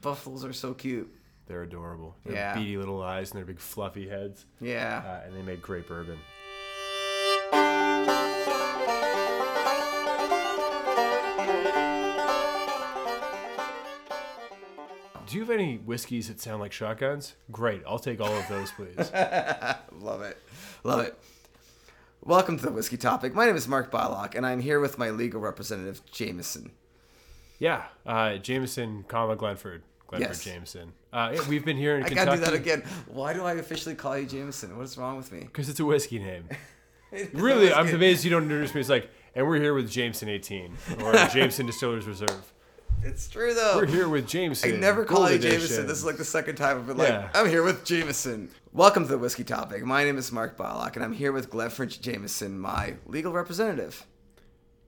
Buffaloes are so cute. They're adorable. Their Yeah. beady little eyes and their big fluffy heads. Yeah. Uh, and they make great bourbon. Do you have any whiskeys that sound like shotguns? Great, I'll take all of those, please. Love it. Love it. Welcome to the Whiskey Topic. My name is Mark Bylok, and I'm here with my legal representative, Jameson. yeah, uh, Jameson, comma Glenford, Glenford Yes. Jameson. Uh, yeah, we've been here in I Kentucky can't do that again. Why do I officially call you Jameson? What is wrong with me? because it's a whiskey name. It is a Really, I'm amazed you don't introduce me. It's like, and we're here with Jameson 18 or Jameson Distillers Reserve. It's true though. We're here with Jameson. I never call Gold you Edition. Jameson. This is like the second time I've been like, Yeah. I'm here with Jameson. Welcome to the Whiskey Topic. My name is Mark Bylok, and I'm here with Glenn Jameson, my legal representative.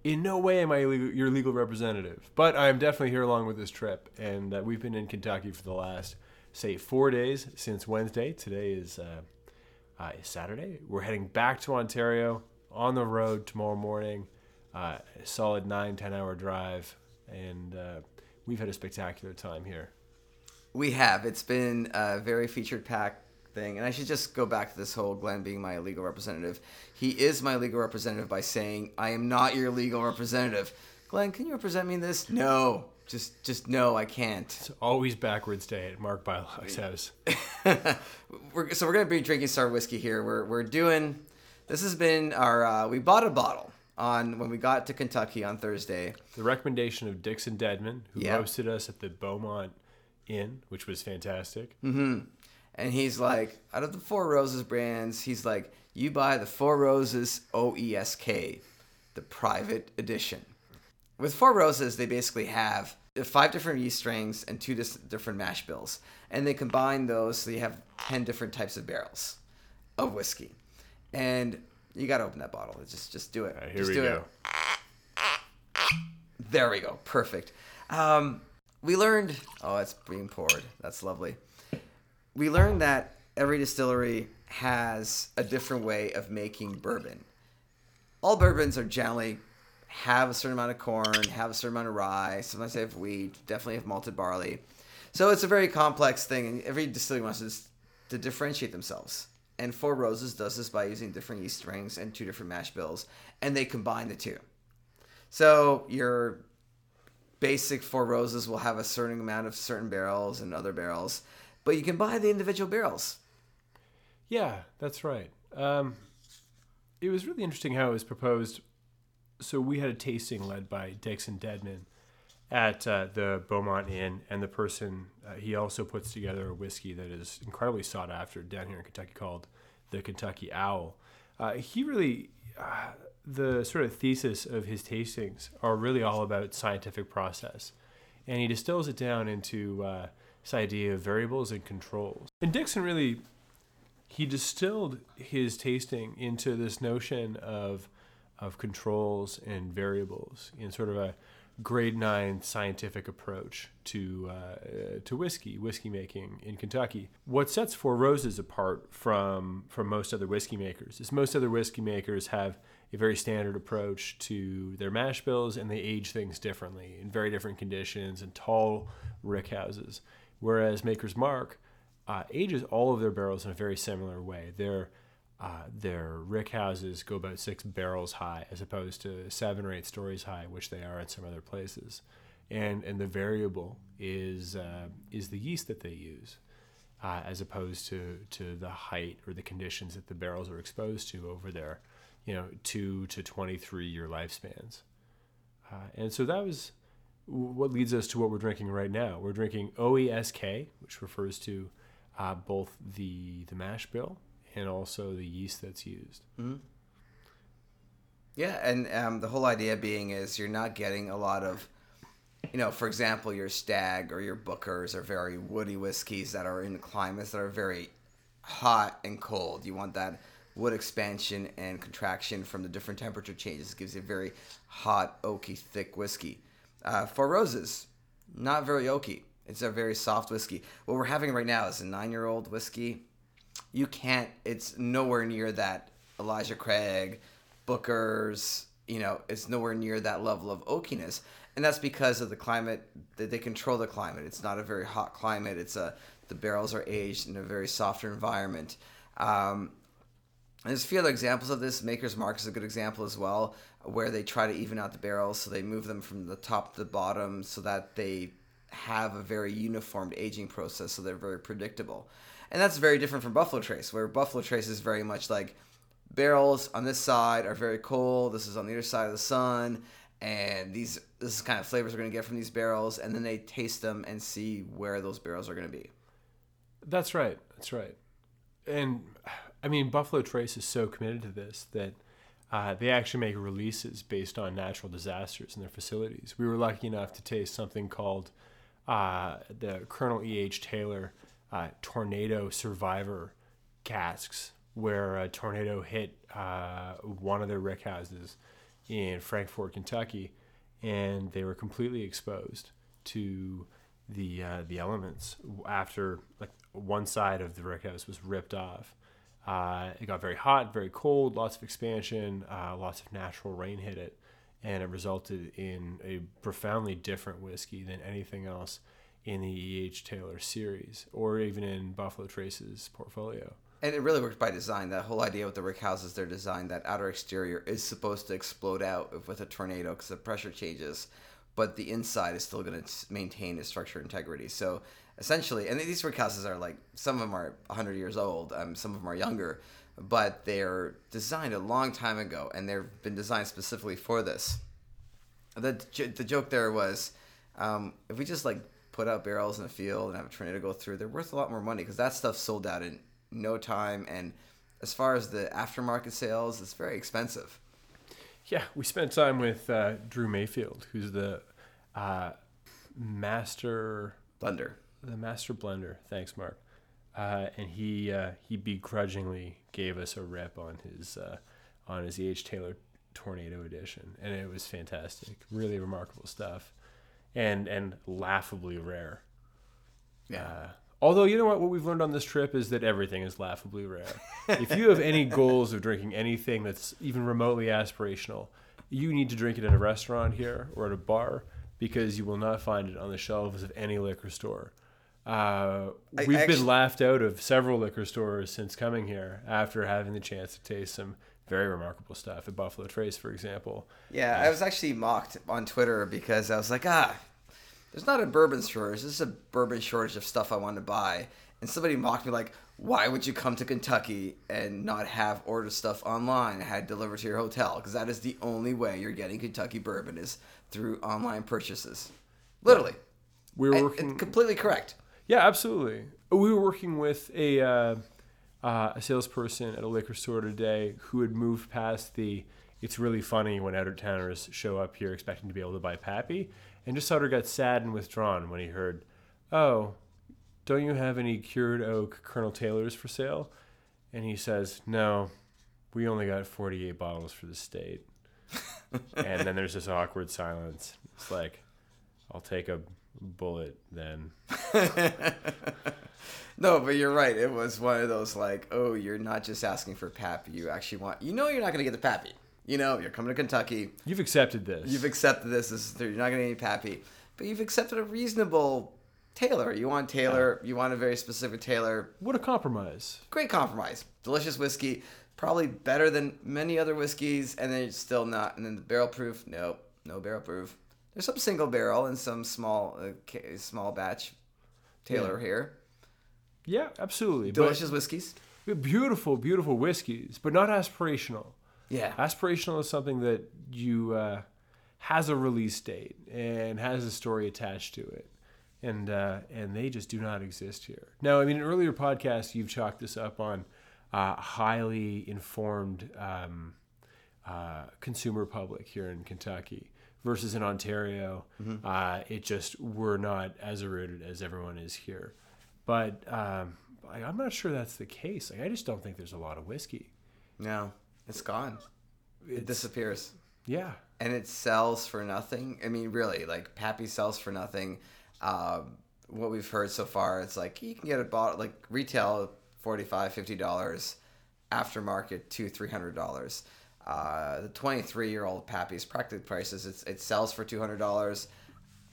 In no way am I your legal representative, but I'm definitely here along with this trip, and uh, we've been in Kentucky for the last, say, four days since Wednesday. Today is uh, uh, Saturday. We're heading back to Ontario on the road tomorrow morning. Uh, solid nine, ten hour drive, and uh, we've had a spectacular time here. We have. It's been a very featured pack thing. And I should just go back to this whole Glenn being my legal representative. He is my legal representative by saying, I am not your legal representative. Glenn, can you represent me in this? No. Just just no, I can't. It's always backwards day at Mark Bylok's house. we're, so we're gonna be drinking Star whiskey here. We're we're doing. This has been our. Uh, we bought a bottle on when we got to Kentucky on Thursday. The recommendation of Dixon Dedman, who Yeah. hosted us at the Beaumont Inn, which was fantastic. And he's like, out of the Four Roses brands, he's like, you buy the Four Roses OESK, the private edition. With Four Roses, they basically have five different yeast strengths and two dis- different mash bills, and they combine those so you have ten different types of barrels of whiskey, and you gotta open that bottle. Just just do it. Uh, here just we do go. it. There we go. Perfect. Um, we learned. Oh, it's being poured. That's lovely. We learned that every distillery has a different way of making bourbon. All bourbons are generally have a certain amount of corn, have a certain amount of rye. Sometimes they have wheat. Definitely have malted barley. So it's a very complex thing, and every distillery wants to, to differentiate themselves. And Four Roses does this by using different yeast strengths and two different mash bills, and they combine the two. So your basic Four Roses will have a certain amount of certain barrels and other barrels, but you can buy the individual barrels. Yeah, that's right. Um, it was really interesting how it was proposed. So we had a tasting led by Dixon Dedman at uh, the Beaumont Inn, and the person uh, he also puts together a whiskey that is incredibly sought after down here in Kentucky called the Kentucky Owl. Uh, he really, uh, the sort of thesis of his tastings are really all about scientific process, and he distills it down into uh, this idea of variables and controls. And Dixon really he distilled his tasting into this notion of of controls and variables in sort of a grade nine scientific approach to uh, to whiskey whiskey making in Kentucky. What sets Four Roses apart from from most other whiskey makers is most other whiskey makers have a very standard approach to their mash bills and they age things differently in very different conditions and tall rick houses. Whereas Maker's Mark uh, ages all of their barrels in a very similar way. Their uh, their rick houses go about six barrels high, as opposed to seven or eight stories high, which they are in some other places. And and the variable is uh, is the yeast that they use, uh, as opposed to to the height or the conditions that the barrels are exposed to over their, you know, two to twenty three year lifespans. Uh, and so that was what leads us to what we're drinking right now. We're drinking OESK, which refers to uh, both the the mash bill and also the yeast that's used. Yeah, and um, the whole idea being is you're not getting a lot of, you know, for example, your Stagg or your Bookers are very woody whiskeys that are in climates that are very hot and cold. You want that wood expansion and contraction from the different temperature changes. It gives you a very hot, oaky, thick whiskey. Uh, Four Roses, not very oaky. It's a very soft whiskey. What we're having right now is a nine-year-old whiskey. You can't. It's nowhere near that Elijah Craig, Booker's, you know, it's nowhere near that level of oakiness. And that's because of the climate that they control the climate. It's not a very hot climate. It's a the barrels are aged in a very softer environment. Um, there's a few other examples of this. Maker's Mark is a good example as well, where they try to even out the barrels, so they move them from the top to the bottom, so that they have a very uniformed aging process, so they're very predictable. And that's very different from Buffalo Trace, where Buffalo Trace is very much like barrels on this side are very cold. This is on the other side of the sun, and these this is kind of flavors we're going to get from these barrels, and then they taste them and see where those barrels are going to be. That's right. That's right. And I mean, Buffalo Trace is so committed to this that uh, they actually make releases based on natural disasters in their facilities. We were lucky enough to taste something called uh, the Colonel E. H. Taylor uh, Tornado Survivor casks, where a tornado hit uh, one of their rick houses in Frankfort, Kentucky, and they were completely exposed to the uh, the elements after like one side of the rick house was ripped off. Uh, it got very hot, very cold, lots of expansion, uh, lots of natural rain hit it, and it resulted in a profoundly different whiskey than anything else in the E.H. Taylor series or even in Buffalo Trace's portfolio. And it really works by design. That whole idea with the rick houses, they're designed that outer exterior is supposed to explode out with a tornado because the pressure changes, but the inside is still going to maintain its structural integrity. So essentially, and these rick houses are like some of them are 100 years old, um, some of them are younger, but they're designed a long time ago, and they've been designed specifically for this. The the joke there was, um, if we just like put out barrels in the field and have a tornado go through, they're worth a lot more money because that stuff sold out in no time. And as far as the aftermarket sales, it's very expensive. Yeah, we spent time with uh, Drew Mayfield, who's the uh, master blender. The master blender. Thanks, Mark. Uh, and he uh, he begrudgingly gave us a rep on his uh, on his E.H. Taylor Tornado Edition, and it was fantastic. Really remarkable stuff, and and laughably rare. Yeah. Uh, Although you know what, what we've learned on this trip is that everything is laughably rare. if you have any goals of drinking anything that's even remotely aspirational, you need to drink it at a restaurant here or at a bar because you will not find it on the shelves of any liquor store. Uh, we've actu- been laughed out of several liquor stores since coming here after having the chance to taste some very remarkable stuff at Buffalo Trace, for example. Yeah, I was actually mocked on Twitter because I was like, ah, there's not a bourbon shortage. This is a bourbon shortage of stuff I want to buy. And somebody mocked me like, why would you come to Kentucky and not have order stuff online and had delivered to your hotel? Because that is the only way you're getting Kentucky bourbon is through online purchases. Literally. We were working. completely correct. Yeah, absolutely. We were working with a uh, uh, a salesperson at a liquor store today who had moved past the. It's really funny when out of towners show up here expecting to be able to buy Pappy, and just sort of got sad and withdrawn when he heard, "Oh, don't you have any cured oak Colonel Taylors for sale?" And he says, "No, we only got 48 bottles for the state." and then there's this awkward silence. It's like, I'll take a bullet then. No, but you're right. It was one of those like, oh, you're not just asking for Pappy. You actually want, you know, you're not going to get the Pappy. You know, you're coming to Kentucky. You've accepted this. You've accepted this. this is, you're not going to get any Pappy. But you've accepted a reasonable Taylor. You want Taylor. You want a very specific Taylor. what a compromise. Great compromise. Delicious whiskey. Probably better than many other whiskeys. And then it's still not. And then the barrel proof. No, no barrel proof. There's some single barrel and some small, uh, small batch Taylor here. Yeah, absolutely. Delicious whiskeys. Beautiful, beautiful whiskeys, but not aspirational. Yeah. Aspirational is something that you uh, has a release date and has a story attached to it, and uh, and they just do not exist here. Now, I mean, in earlier podcasts, you've chalked this up on uh, highly informed um, uh, consumer public here in Kentucky versus in Ontario. Uh, it just we're not as eroded as everyone is here, but um, I- I'm not sure that's the case. Like, I just don't think there's a lot of whiskey. No, it's gone. It disappears. Yeah. And it sells for nothing. I mean, really, like Pappy sells for nothing. Um, what we've heard so far, it's like you can get a bottle, like retail, $45, $50, aftermarket, two, $300. Uh, the 23 year old Pappy's practically prices. It's, it sells for $200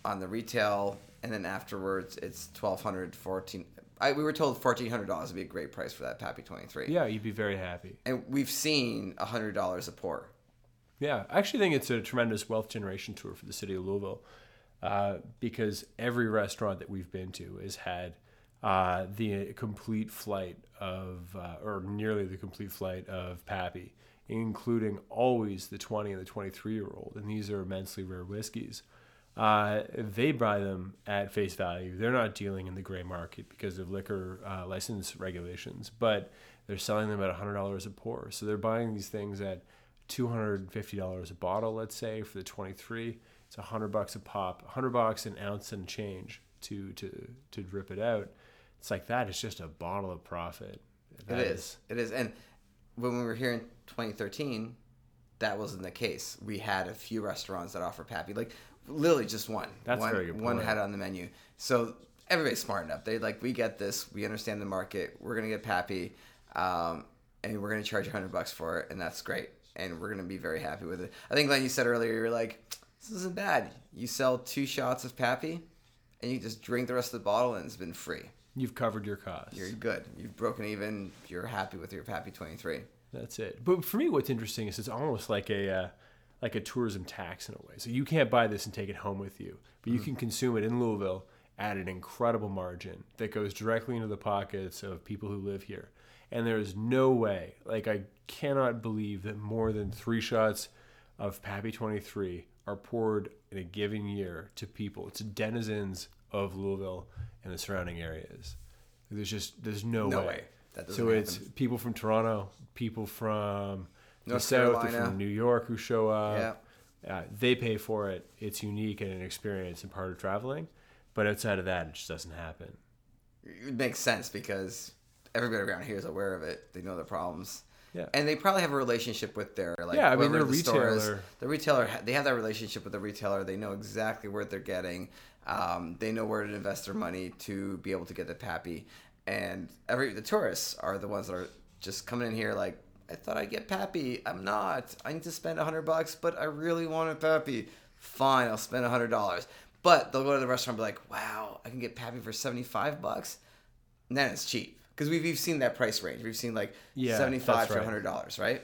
on the retail, and then afterwards it's 1200 14 I, we were told $1,400 would be a great price for that Pappy 23. Yeah, you'd be very happy. And we've seen $100 a pour. Yeah, I actually think it's a tremendous wealth generation tour for the city of Louisville uh, because every restaurant that we've been to has had uh, the complete flight of, uh, or nearly the complete flight of Pappy, including always the 20 and the 23 year old. And these are immensely rare whiskeys. Uh, they buy them at face value. They're not dealing in the gray market because of liquor uh, license regulations, but they're selling them at $100 a pour. So they're buying these things at $250 a bottle, let's say, for the 23. It's 100 bucks a pop, 100 bucks an ounce and change to, to, to drip it out. It's like that. It's just a bottle of profit. That it is. is. It is. And when we were here in 2013, that wasn't the case. We had a few restaurants that offer Pappy. Like literally just one. That's one, very good. Point. One had on the menu. So everybody's smart enough. They like we get this. We understand the market. We're gonna get Pappy, um, and we're gonna charge hundred bucks for it, and that's great. And we're gonna be very happy with it. I think, like you said earlier, you're like, this isn't bad. You sell two shots of Pappy, and you just drink the rest of the bottle, and it's been free. You've covered your costs. You're good. You've broken even. You're happy with your Pappy 23. That's it. But for me, what's interesting is it's almost like a. Uh, like a tourism tax in a way. So you can't buy this and take it home with you, but you mm. can consume it in Louisville at an incredible margin that goes directly into the pockets of people who live here. And there's no way, like I cannot believe that more than three shots of Pappy 23 are poured in a given year to people, to denizens of Louisville and the surrounding areas. There's just there's no, way no way. way. so happen. it's people from Toronto, people from North the. South, from New York who show up. Yeah. Uh, they pay for it. It's unique and an experience and part of traveling. But outside of that, it just doesn't happen. It makes sense because everybody around here is aware of it. They know the problems. Yeah. And they probably have a relationship with their like yeah. I mean, the retailer. Is, the retailer. They have that relationship with the retailer. They know exactly where they're getting. Um, they know where to invest their money to be able to get the pappy. And every the tourists are the ones that are just coming in here like I thought I'd get Pappy. I'm not. I need to spend a hundred bucks, but I really want a Pappy. Fine, I'll spend a hundred dollars. But they'll go to the restaurant and be like, "Wow, I can get Pappy for seventy five bucks." And then it's cheap because we've, we've seen that price range. We've seen like yeah, seventy five to hundred dollars, right?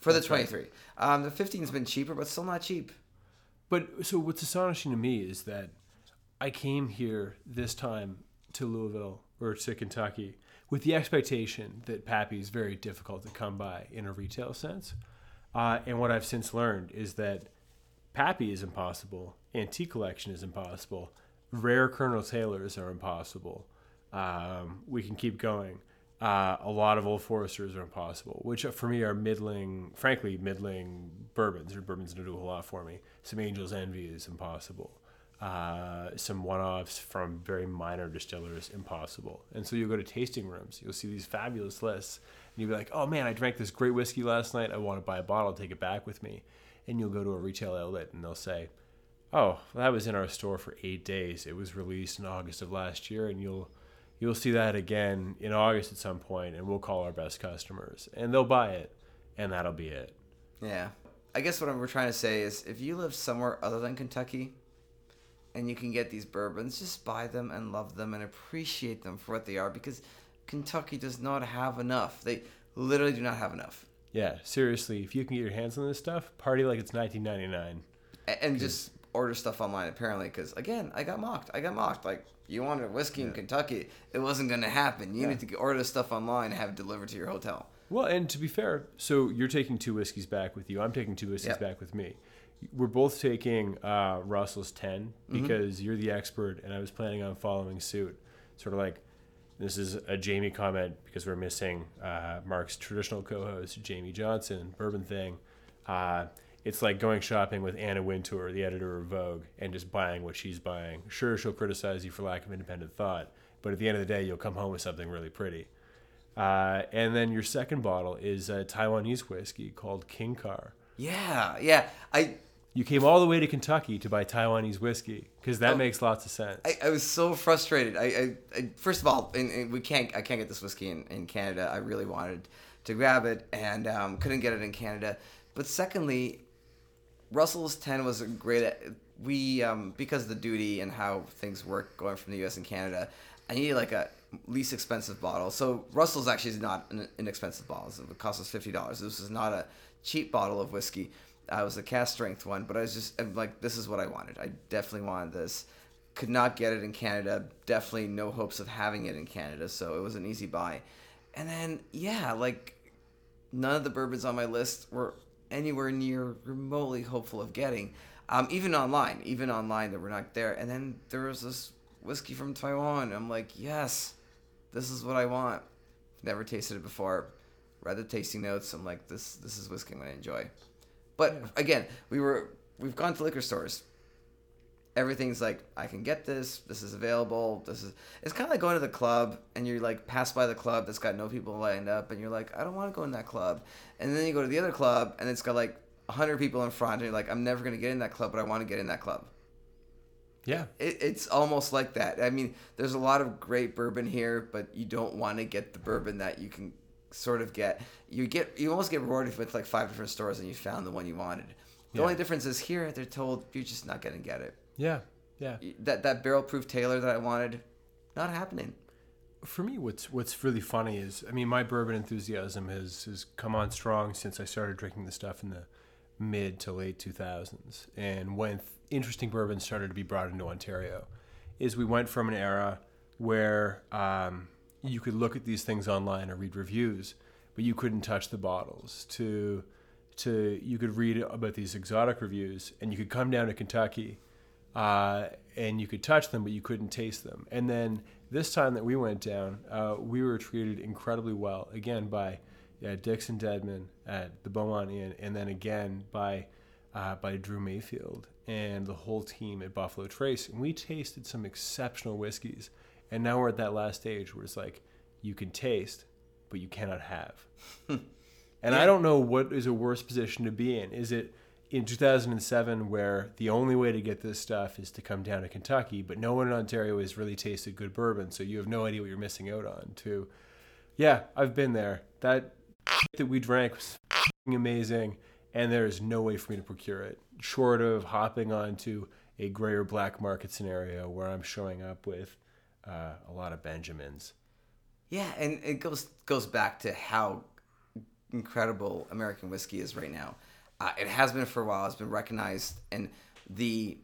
For that's the twenty three. Right. Um, the fifteen's been cheaper, but still not cheap. But so what's astonishing to me is that I came here this time to Louisville or to Kentucky with the expectation that Pappy is very difficult to come by in a retail sense. Uh, and what I've since learned is that Pappy is impossible, antique collection is impossible, rare Colonel Taylors are impossible. Um, we can keep going. Uh, a lot of Old Foresters are impossible, which for me are middling, frankly, middling bourbons. Or bourbons don't do a whole lot for me. Some Angel's Envy is impossible uh, some one-offs from very minor distillers impossible. And so you'll go to tasting rooms you'll see these fabulous lists and you'll be like oh man i drank this great whiskey last night i want to buy a bottle take it back with me. And you'll go to a retail outlet and they'll say oh well, that was in our store for eight days. It was released in august of last year and you'll you'll see that again in august at some point and we'll call our best customers and they'll buy it and that'll be it. Yeah. I guess what we're trying to say is if you live somewhere other than kentucky and you can get these bourbons, just buy them and love them and appreciate them for what they are because Kentucky does not have enough. They literally do not have enough. Yeah, seriously, if you can get your hands on this stuff, party like it's 1999. And, just order stuff online apparently because again, I got mocked. I got mocked like you wanted whiskey yeah. in Kentucky, it wasn't going to happen. You yeah. need to order stuff online and have it delivered to your hotel. Well, and to be fair, so you're taking two whiskeys back with you. I'm taking two whiskeys yep. back with me we're both taking uh, Russell's 10 mm-hmm. because mm-hmm. you're the expert and I was planning on following suit. Sort of like this is a Jamie comment because we're missing uh, Mark's traditional co host, Jamie Johnson, Bourbon Thing. Uh, it's like going shopping with Anna Wintour, the editor of Vogue, and just buying what she's buying. Sure, she'll criticize you for lack of independent thought, but at the end of the day, you'll come home with something really pretty. Uh, and then your second bottle is a Taiwanese whiskey called King Car. Yeah, yeah. I you came all the way to Kentucky to buy Taiwanese whiskey because that oh, makes lots of sense. I, I was so frustrated. I, I, I first of all, and, and, we can't. I can't get this whiskey in, in Canada. I really wanted to grab it and um, couldn't get it in Canada. But secondly, Russell's 10 was a great. We um, because of the duty and how things work going from the U.S. and Canada, I needed like a least expensive bottle. So Russell's actually is not an inexpensive bottle. It cost us fifty dollars. This is not a cheap bottle of whiskey. It was a cask strength one, but I was just I'm like, this is what I wanted. I definitely wanted this. Could not get it in Canada. Definitely no hopes of having it in Canada. So it was an easy buy. And then yeah, like none of the bourbons on my list were anywhere near remotely hopeful of getting. Um, even online, even online, that were not there. And then there was this whiskey from Taiwan. I'm like, yes, this is what I want. Never tasted it before. Read the tasting notes. I'm like, this this is whiskey I'm gonna enjoy. But again, we were we've gone to liquor stores. Everything's like, I can get this. This is available. This is. It's kind of like going to the club and you're like pass by the club that's got no people lined up, and you're like, I don't want to go in that club. And then you go to the other club and it's got like hundred people in front, and you're like, I'm never gonna get in that club, but I want to get in that club. Yeah. It, it's almost like that. I mean, there's a lot of great bourbon here, but you don't want to get the bourbon that you can sort of get. You get you almost get rewarded with like five different stores and you found the one you wanted. The yeah. only difference is here they're told you're just not going to get it. Yeah. Yeah. That that barrel proof Taylor that I wanted, not happening. For me, what's what's really funny is, I mean, my bourbon enthusiasm has has come on strong since I started drinking the stuff in the mid to late 2000s, and when interesting bourbons started to be brought into Ontario is we went from an era where um, you could look at these things online or read reviews, but you couldn't touch the bottles. To to you could read about these exotic reviews, and you could come down to Kentucky, uh, and you could touch them, but you couldn't taste them. And then this time that we went down, uh, we were treated incredibly well again by yeah, Dixon Dedman at the Beaumont Inn, and then again by uh, by Drew Mayfield and the whole team at Buffalo Trace, and we tasted some exceptional whiskeys. And now we're at that last stage where it's like you can taste, but you cannot have. and yeah. I don't know what is a worse position to be in. Is it in 2007 where the only way to get this stuff is to come down to Kentucky, but no one in Ontario has really tasted good bourbon, so you have no idea what you're missing out on. To, yeah, I've been there. That that we drank was amazing, and there is no way for me to procure it short of hopping onto a gray or black market scenario where I'm showing up with uh, a lot of Benjamins. Yeah, and it goes goes back to how incredible American whiskey is right now. Uh, it has been for a while. It's been recognized, and the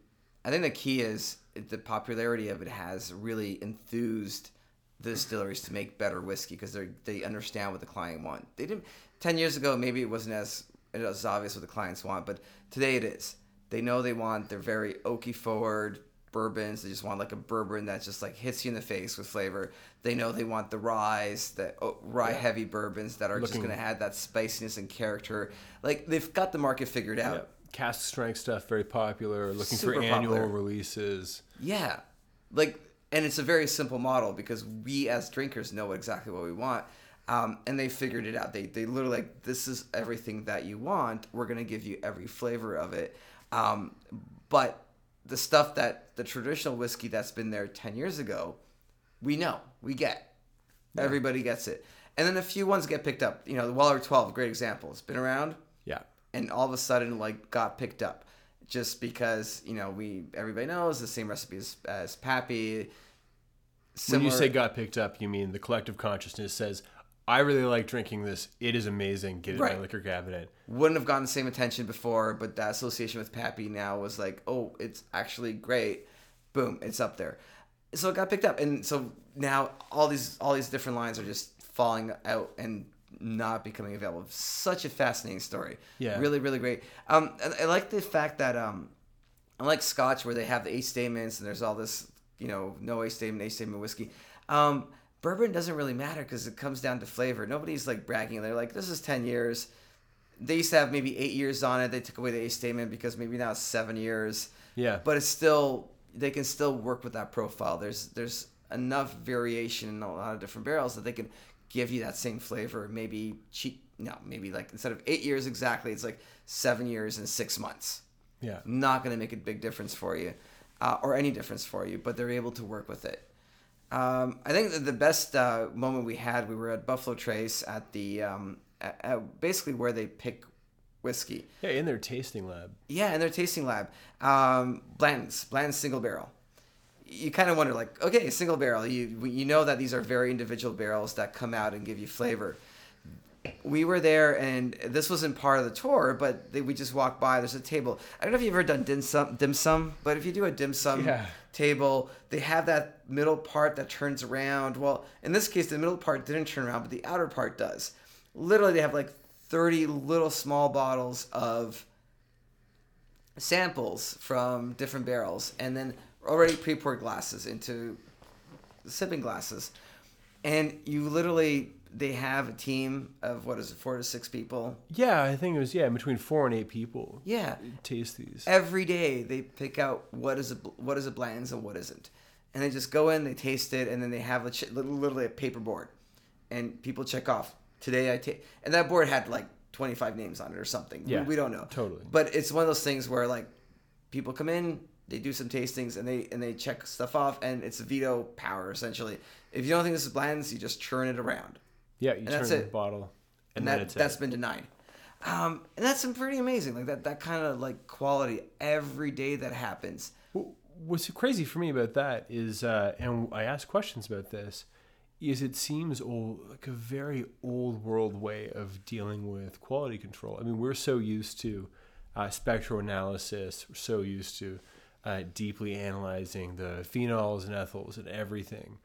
I think the key is the popularity of it has really enthused the distilleries to make better whiskey because they they understand what the client want. They didn't ten years ago. Maybe it wasn't as it's obvious what the clients want, but today it is. They know they want. They're very oaky forward bourbons. They just want like a bourbon that just like hits you in the face with flavor. They know they want the rye, the oh, rye yeah. heavy bourbons that are Looking, just going to add that spiciness and character. Like they've got the market figured out. Yeah. Cask strength stuff very popular. Looking Super for annual popular. releases. Yeah, like and it's a very simple model because we as drinkers know exactly what we want. Um, and they figured it out. They, they literally like this is everything that you want. We're gonna give you every flavor of it. Um, but the stuff that the traditional whiskey that's been there ten years ago, we know we get. Yeah. Everybody gets it. And then a few ones get picked up. You know, the Weller 12, great example. It's been around. Yeah. And all of a sudden, like, got picked up, just because you know we everybody knows the same recipe as, as Pappy. Similar... When you say got picked up, you mean the collective consciousness says, I really like drinking this. It is amazing. Get it right. in my liquor cabinet. Wouldn't have gotten the same attention before, but that association with Pappy now was like, oh, it's actually great. Boom, it's up there. So it got picked up, and so now all these all these different lines are just falling out and not becoming available. Such a fascinating story. Yeah, really, really great. Um, I, I like the fact that um, I like Scotch where they have the eight statements and there's all this, you know, no eight statement, eight statement whiskey. Um, bourbon doesn't really matter because it comes down to flavor. Nobody's like bragging. They're like, this is 10 years. They used to have maybe eight years on it. They took away the A statement because maybe now it's seven years. Yeah. But it's still, they can still work with that profile. There's, there's enough variation in a lot of different barrels that they can give you that same flavor. Maybe cheap, no, maybe like instead of eight years exactly, it's like seven years and six months. Yeah. Not going to make a big difference for you uh, or any difference for you, but they're able to work with it. Um, I think the best uh, moment we had, we were at Buffalo Trace at the um, at, at basically where they pick whiskey. Yeah, in their tasting lab. Yeah, in their tasting lab. Um, Blanton's, Blanton's single barrel. You kind of wonder, like, okay, single barrel. You you know that these are very individual barrels that come out and give you flavor. We were there, and this wasn't part of the tour, but they, we just walked by. There's a table. I don't know if you've ever done dim sum, dim sum, but if you do a dim sum Yeah. Table, they have that middle part that turns around. Well, in this case, the middle part didn't turn around, but the outer part does. Literally, they have like 30 little small bottles of samples from different barrels and then already pre-poured glasses into sipping glasses and you literally they have a team of what is it four to six people? Yeah, I think it was yeah between four and eight people. yeah. Taste these. every day they pick out what is a what is a Blanton's and what isn't. And they just go in they taste it and then they have a ch- literally a paper board. And people check off. Today i take and that board had like 25 names on it or something. We- Yeah, we, don't know. totally. but it's one of those things where like people come in they do some tastings and they and they check stuff off and it's veto power essentially. If you don't think this is Blanton's you just churn it around Yeah, you turn that's the it. bottle, and, and that that's out. been denied. Um, and that's been pretty amazing. Like that that kind of like quality every day that happens. What's crazy for me about that is, uh, and I ask questions about this, is it seems old, like a very old world way of dealing with quality control. I mean, we're so used to uh, spectral analysis. We're so used to uh, deeply analyzing the phenols and ethals and everything.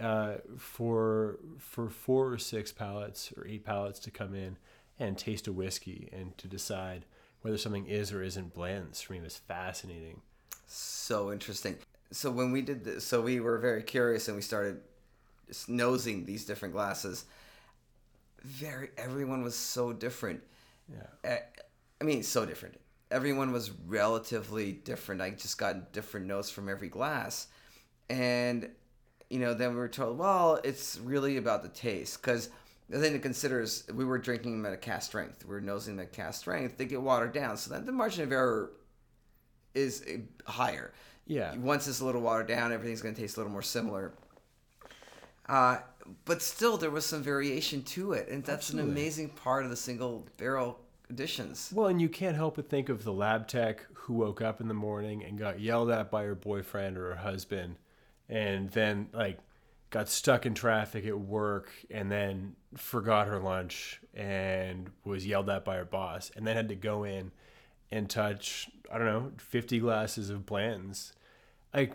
Uh, for for four or six palates or eight palates to come in and taste a whiskey and to decide whether something is or isn't Blanton's for me was fascinating. So interesting. So when we did this, so we were very curious and we started nosing these different glasses. Very everyone was so different. Yeah. Uh, I mean, so different. Everyone was relatively different. I just got different notes from every glass, and you know, then we were told, well, it's really about the taste because the thing to consider is we were drinking them at a cask strength. We were nosing them at cask strength. They get watered down, so then the margin of error is higher. Yeah. Once it's a little watered down, everything's going to taste a little more similar. Uh, but still, there was some variation to it, and that's Absolutely. an amazing part of the single barrel editions. Well, and you can't help but think of the lab tech who woke up in the morning and got yelled at by her boyfriend or her husband, and then like got stuck in traffic at work and then forgot her lunch and was yelled at by her boss, and then had to go in and touch I don't know fifty glasses of Blanton's. Like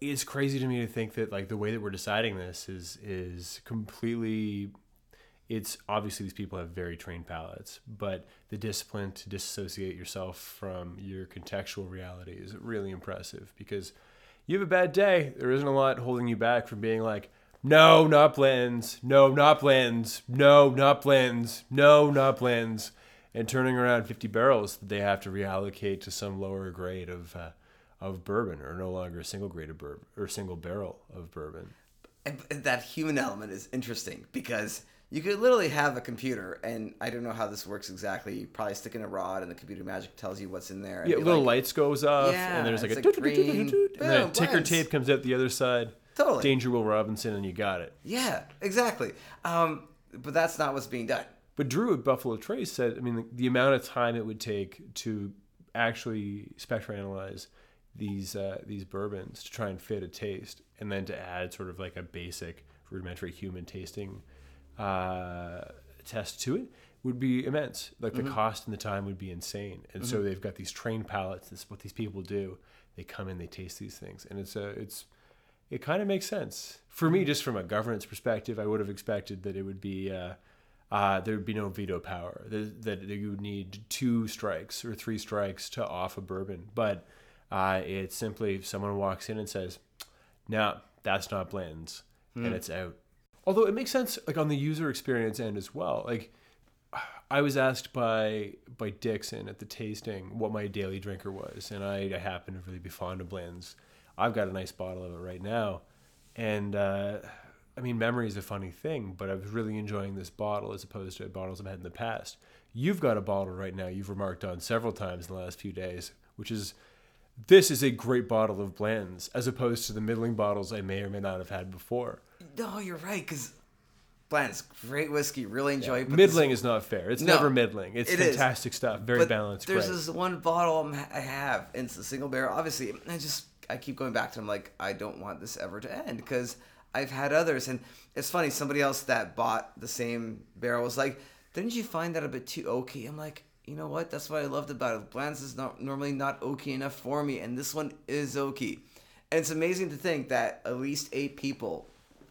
it's crazy to me to think that like the way that we're deciding this is is completely it's obviously these people have very trained palates, but the discipline to disassociate yourself from your contextual reality is really impressive because you have a bad day. There isn't a lot holding you back from being like, no, not Blanton's, no, not Blanton's, no, not Blanton's, no, not Blanton's, and turning around 50 barrels that they have to reallocate to some lower grade of uh, of bourbon or no longer a single grade of bourbon or single barrel of bourbon. That human element is interesting because you could literally have a computer, and I don't know how this works exactly. You probably stick in a rod, and the computer magic tells you what's in there. Yeah, little like, lights goes off, Yeah, and there's like a like green, and then ticker tape comes out the other side. Totally. Danger Will Robinson, and you got it. Yeah, exactly. Um, but that's not what's being done. But Drew at Buffalo Trace said, I mean, the, the amount of time it would take to actually spectral analyze these uh, these bourbons to try and fit a taste, and then to add sort of like a basic rudimentary human tasting uh, test to it would be immense. Like the cost and the time would be insane. And so they've got these trained palates. This is what these people do. They come in, they taste these things, and it's a it's it kind of makes sense. For me just from a governance perspective i would have expected that it would be uh, uh, there would be no veto power. That, that you would need two strikes or three strikes to off a bourbon. But uh, it's simply someone walks in and says no that's not Blanton's and it's out although it makes sense like on the user experience end as well like I was asked by by Dixon at the tasting what my daily drinker was, and I, I happen to really be fond of Blanton's. I've got a nice bottle of it right now, and uh, I mean, memory is a funny thing, but I was really enjoying this bottle as opposed to bottles I've had in the past. You've got a bottle right now you've remarked on several times in the last few days, which is this is a great bottle of Blanton's as opposed to the middling bottles I may or may not have had before. No, you're right. Because Blanton's great whiskey. Really enjoy it. middling is not fair. It's No, never middling. It's it is. fantastic stuff. Very but balanced. There's great. this one bottle I'm- I have, and it's a single barrel. Obviously, I just I keep going back to them like I don't want this ever to end because I've had others, and it's funny. Somebody else that bought the same barrel was like, "Didn't you find that a bit too oaky?" I'm like, you know what? That's what I loved about it. Blanton's is not normally not oaky enough for me, and this one is oaky. And it's amazing to think that at least eight people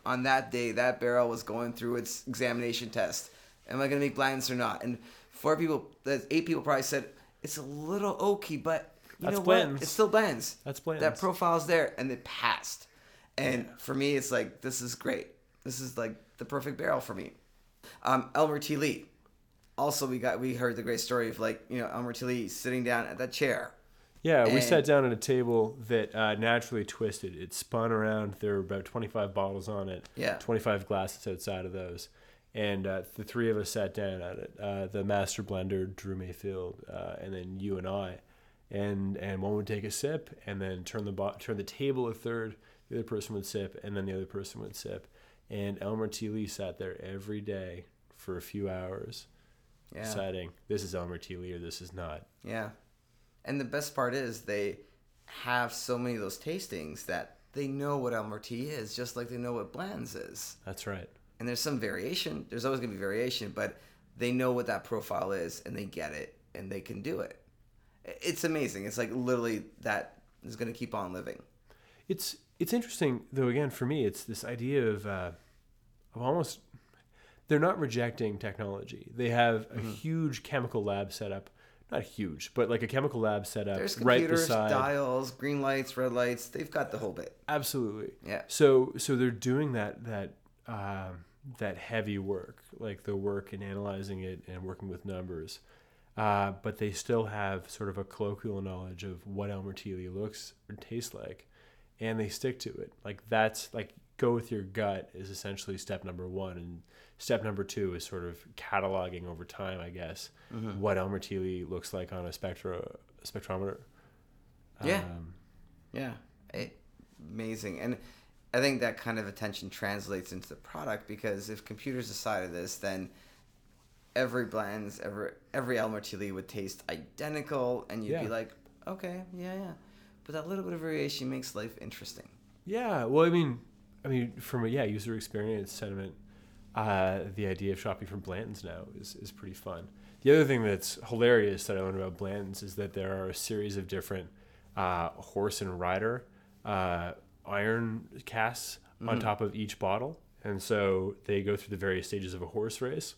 on that day that barrel was going through its examination test. Am I gonna make Blanton's or not? And four people, that eight people probably said it's a little oaky, but you That's know Blanton's. what? It still Blanton's. That's Blanton's. That profile's there, and it passed. And for me, it's like this is great. This is like the perfect barrel for me. Um, Elmer T. Lee. Also, we got we heard the great story of like you know Elmer T. Lee sitting down at that chair. Yeah, we sat down at a table that uh, naturally twisted. It spun around. There were about 25 bottles on it. Yeah. 25 glasses outside of those. And uh, the three of us sat down at it. Uh, the master blender, Drew Mayfield, uh, and then you and I. And and one would take a sip and then turn the bo- turn the table a third. The other person would sip, and then the other person would sip. And Elmer T. Lee sat there every day for a few hours, Yeah. deciding this is Elmer T. Lee or this is not. Yeah. And the best part is they have so many of those tastings that they know what Elmer T. is, just like they know what Blanton's is. That's right. And there's some variation. There's always going to be variation, but they know what that profile is and they get it and they can do it. It's amazing. It's like literally that is going to keep on living. It's it's interesting though. Again, for me, it's this idea of uh, of almost they're not rejecting technology. They have a huge chemical lab set up, not huge, but like a chemical lab set up There's right computers, beside. dials, green lights, red lights. They've got the whole bit. Absolutely. Yeah. So so they're doing that that um, that heavy work, like the work in analyzing it and working with numbers. Uh, but they still have sort of a colloquial knowledge of what Elmer T. looks or tastes like, and they stick to it. Like that's like go with your gut is essentially step number one, and step number two is sort of cataloging over time, I guess, what Elmer T. looks like on a spectro spectrometer. Yeah. Um, Yeah, it, amazing. And I think that kind of attention translates into the product because if computers decided this, then every Blanton's, every every Elmer T. would taste identical, and you'd Yeah. be like, okay, yeah, yeah. But that little bit of variation makes life interesting. Yeah, well, I mean, I mean, from a yeah user experience sentiment, uh, the idea of shopping from Blanton's now is is pretty fun. The other thing that's hilarious that I learned about Blanton's is that there are a series of different uh, horse and rider uh, iron casts on top of each bottle, and so they go through the various stages of a horse race.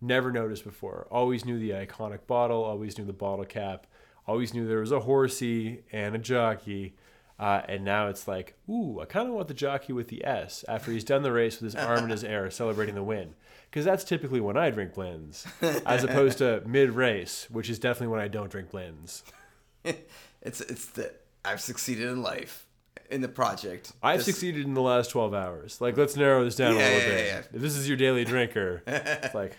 Never noticed before. Always knew the iconic bottle. Always knew the bottle cap. Always knew there was a horsey and a jockey. Uh, and now it's like, ooh, I kind of want the jockey with the S after he's done the race with his arm in his air celebrating the win. Because that's typically when I drink Blanton's, as opposed to mid race, which is definitely when I don't drink Blanton's. it's it's the I've succeeded in life in the project. I've This- succeeded in the last 12 hours. Like, let's narrow this down Yeah, a little yeah, bit. yeah. If this is your daily drinker, it's like,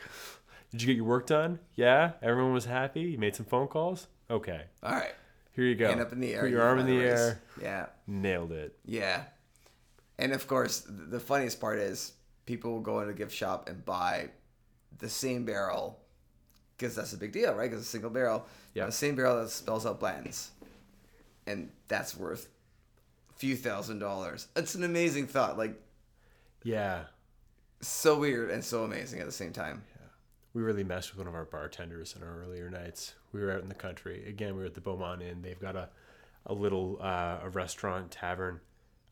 did you get your work done? Yeah. Everyone was happy. You made some phone calls? Okay. All right, Here you go. hand up in the air. Put your arm in the race. air. Yeah. Nailed it. Yeah. And of course, the funniest part is people will go in a gift shop and buy the same barrel because that's a big deal, right? Because a single barrel. Yeah. The same barrel that spells out Blanton's. And that's worth a few thousand dollars. It's an amazing thought. Like, Yeah. so weird and so amazing at the same time. We really messed with one of our bartenders in our earlier nights. We were out in the country. Again, we were at the Beaumont Inn. They've got a, a little uh, a restaurant tavern,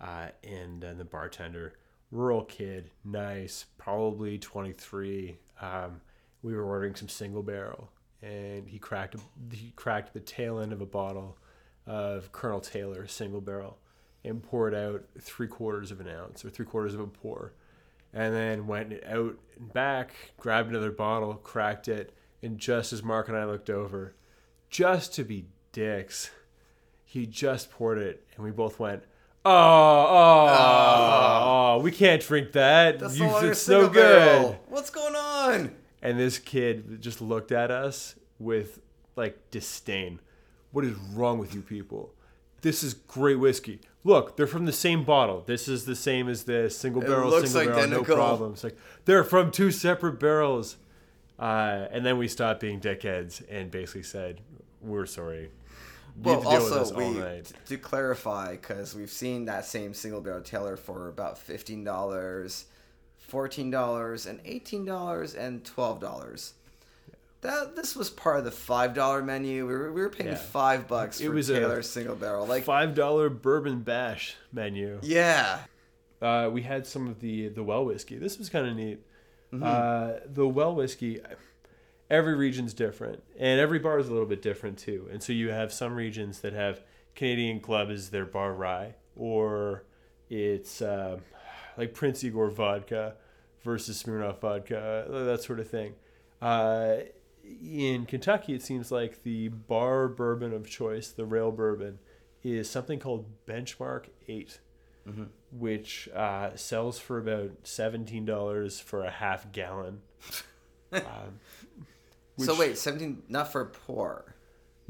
uh, and, and the bartender, rural kid, nice, probably 23. Um, we were ordering some single barrel, and he cracked he cracked the tail end of a bottle of Colonel Taylor single barrel, and poured out three quarters of an ounce or three quarters of a pour and then went out and back, grabbed another bottle, cracked it, and just as Mark and I looked over, just to be dicks, he just poured it, and we both went, "Oh, oh, oh, we can't drink that. That's You, it's so good." barrel. What's going on? And this kid just looked at us with like disdain. What is wrong with you people? This is great whiskey. Look, they're from the same bottle. This is the same as this single barrel, looks single barrel, identical. no problems. Like they're from two separate barrels. Uh, and then we stopped being dickheads and basically said, "We're sorry." You Well, have to deal with also we to clarify because we've seen that same single barrel Taylor for about fifteen dollars, fourteen dollars, and eighteen dollars and twelve dollars. That this was part of the five dollar menu. We were, we were paying Yeah. five bucks It for was a single barrel. Like Five dollar bourbon bash menu. yeah, uh, we had some of the the well whiskey. This was kind of neat. Mm-hmm. Uh, the well whiskey, every region's different, and every bar is a little bit different too. And so you have some regions that have Canadian Club as their bar rye, or it's uh, like Prince Igor vodka versus Smirnoff vodka, that sort of thing. Uh, in Kentucky, it seems like the bar bourbon of choice, the rail bourbon, is something called Benchmark 8 which uh, sells for about seventeen dollars for a half gallon. um, so wait, seventeen not for pour.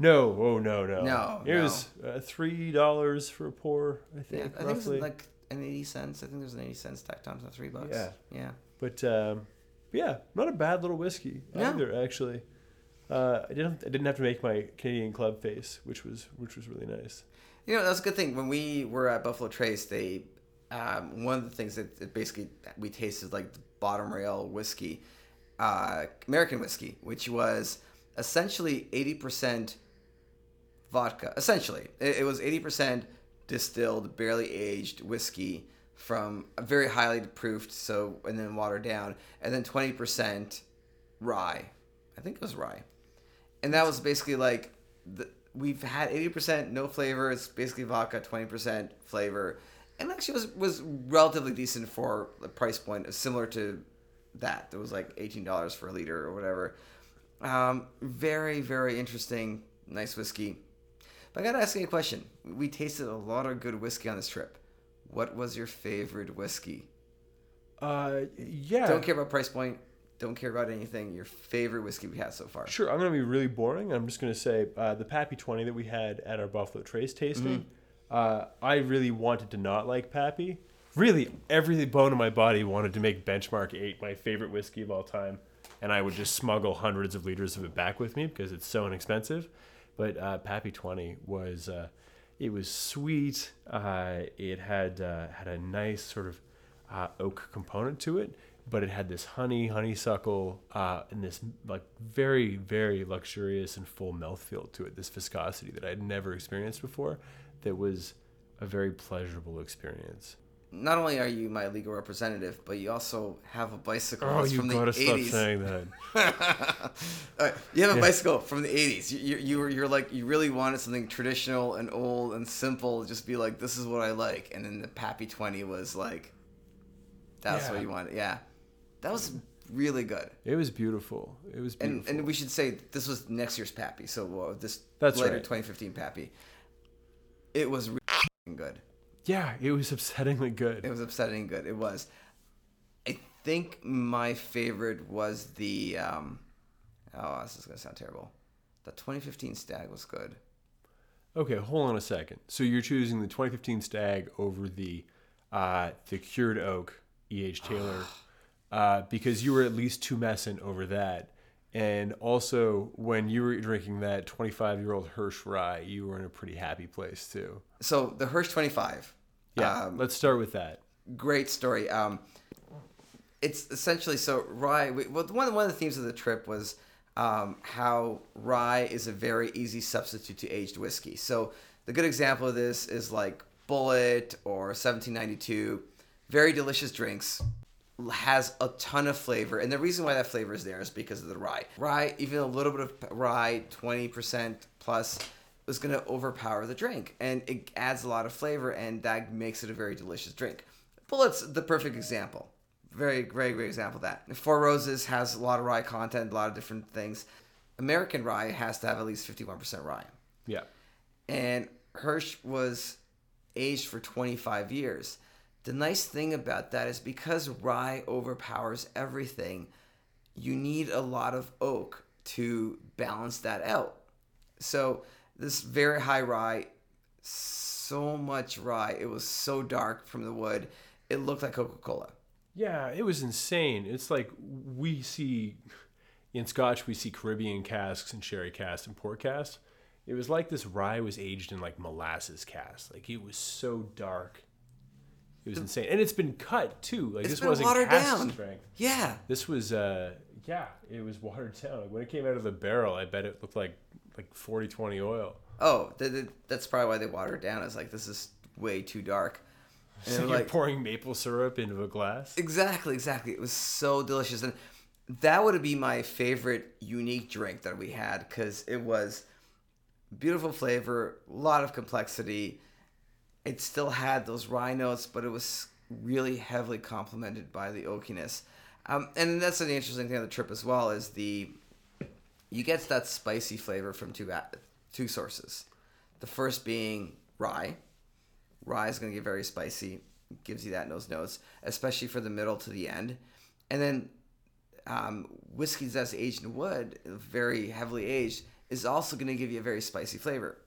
No, oh no, no, No, It no. was uh, three dollars for a pour, I Yeah, think, I think it was like an eighty cents. I think there's an eighty cents tacked on to three bucks. Yeah. yeah. but um, yeah, not a bad little whiskey No. either. Actually, uh, I didn't. I didn't have to make my Canadian Club face, which was which was really nice. You know, that's a good thing. When we were at Buffalo Trace, they um, one of the things that that basically we tasted like the bottom rail whiskey, uh, American whiskey, which was essentially eighty percent vodka. Essentially, it, it was eighty percent distilled, barely aged whiskey from a very highly proofed, so and then watered down, and then twenty percent rye. I think it was rye. And that was basically like the, we've had 80% no flavor. It's basically vodka 20% flavor. And actually was was relatively decent for the price point similar to that. It was like $18 for a liter or whatever. Um, very very interesting. Nice whiskey. But i gotta ask you a question. We tasted a lot of good whiskey on this trip what was your favorite whiskey Uh, yeah. don't care about price point don't care about anything your favorite whiskey we had so far Sure, I'm going to be really boring. I'm just going to say uh, the Pappy 20 that we had at our Buffalo Trace tasting, uh, I really wanted to not like Pappy. Really, every bone in my body wanted to make Benchmark 8 my favorite whiskey of all time. And I would just smuggle hundreds of liters of it back with me because it's so inexpensive. But uh, Pappy 20 was, uh, it was sweet. Uh, it had, uh, had a nice sort of uh, oak component to it, but it had this honey, honeysuckle, uh, and this like very, very luxurious and full mouthfeel to it. This viscosity that I'd never experienced before. That was a very pleasurable experience. Not only are you my legal representative, but you also have a bicycle Oh, you from gotta the stop saying that. Uh, you have a Yeah. bicycle from the 80s. You, you, you were, you're like, you really wanted something traditional and old and simple. Just be like, this is what I like. And then the Pappy 20 was like, that's Yeah. what you wanted. Yeah. That was really good. It was beautiful. It was And, beautiful. and we should say this was next year's Pappy. So uh, this That's later right. 2015 Pappy. It was really good. Yeah, it was upsettingly good. It was upsettingly good. It was. I think my favorite was the. Um, oh, this is gonna sound terrible. The 2015 Stagg was good. Okay, hold on a second. So you're choosing the 2015 Stagg over the uh, the Cured Oak E.H. Taylor uh, because you were at least two messing over that. And also, when you were drinking that 25 year old Hirsch rye, you were in a pretty happy place too. So the Hirsch 25. Yeah, Um, let's start with that. great story. Um, it's essentially so rye. We, well, one one of the themes of the trip was um, how rye is a very easy substitute to aged whiskey. So the good example of this is like Bulleit or 1792, very delicious drinks. Has a ton of flavor, and the reason why that flavor is there is because of the rye. Rye, even a little bit of rye, twenty percent plus, is going to overpower the drink, and it adds a lot of flavor, and that makes it a very delicious drink. Bulleit's the perfect example. Very, very great example of that. Four Roses has a lot of rye content, a lot of different things. American rye has to have at least 51% rye. Yeah. And Hirsch was aged for 25 years. The nice thing about that is because rye overpowers everything, you need a lot of oak to balance that out. So this very high rye so much rye. It was so dark from the wood. It looked like Coca Cola. Yeah, it was insane. It's like we see in Scotch, we see Caribbean casks and sherry casks and port casks. It was like this rye was aged in like molasses casks. Like it was so dark. It was insane, and it's been cut too. Like It's this wasn't watered cask down. strength. Yeah. This was, uh, yeah, it was watered down. When it came out of the barrel, I bet it looked like like 40-20 oil. Oh, th- th- that's probably why they water it down. It's like this is way too dark. And So you're like, pouring maple syrup into a glass. Exactly, exactly. It was so delicious, and that would be my favorite unique drink that we had because it was beautiful flavor, a lot of complexity. It still had those rye notes, but it was really heavily complemented by the oakiness. Um, and that's an interesting thing on the trip as well is the you get that spicy flavor from two two sources. The first being rye. Rye is going to get very spicy, gives you that nose notes, especially for the middle to the end. And then um, whiskey that's aged in wood, very heavily aged, is also going to give you a very spicy flavor.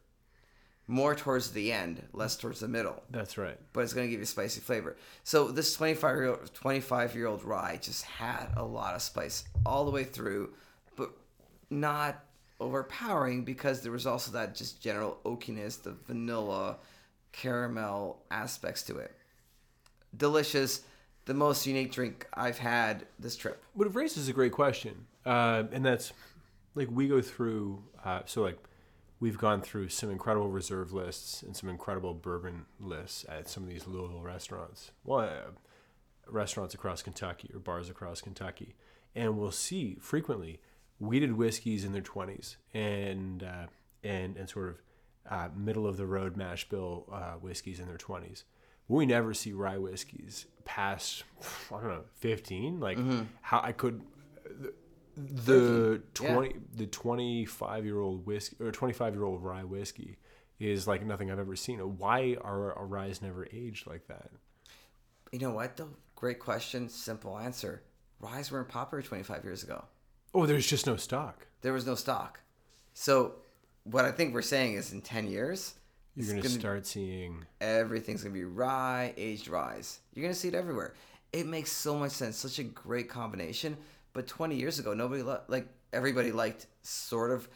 More towards the end, less towards the middle That's right. but it's going to give you spicy flavor. So this 25 year old 25 year old rye just had a lot of spice all the way through, not overpowering because there was also that just general oakiness, the vanilla, caramel aspects to it. Delicious, the most unique drink I've had this trip. What it raises is a great question, uh, and that's like we go through. Uh, so like we've gone through some incredible reserve lists and some incredible bourbon lists at some of these Louisville restaurants. Well, uh, restaurants across Kentucky or bars across Kentucky, and we'll see frequently wheated whiskeys in their twenties and uh, and and sort of uh, middle of the road mash bill uh, whiskeys in their twenties. We never see rye whiskeys past I don't know fifteen. Like how I could the Yeah. twenty the twenty five year old whiskey or twenty five year old rye whiskey is like nothing I've ever seen. Why are our ryes never aged like that? You know what though? Great question, simple answer. Ryes weren't popular 25 years ago. Oh, there's just no stock. There was no stock. So what I think we're saying is in 10 years, You're gonna, gonna- start seeing everything's gonna be rye, aged ryes. You're gonna see it everywhere. It makes so much sense. Such a great combination. But 20 years ago, nobody li- like everybody liked sort of.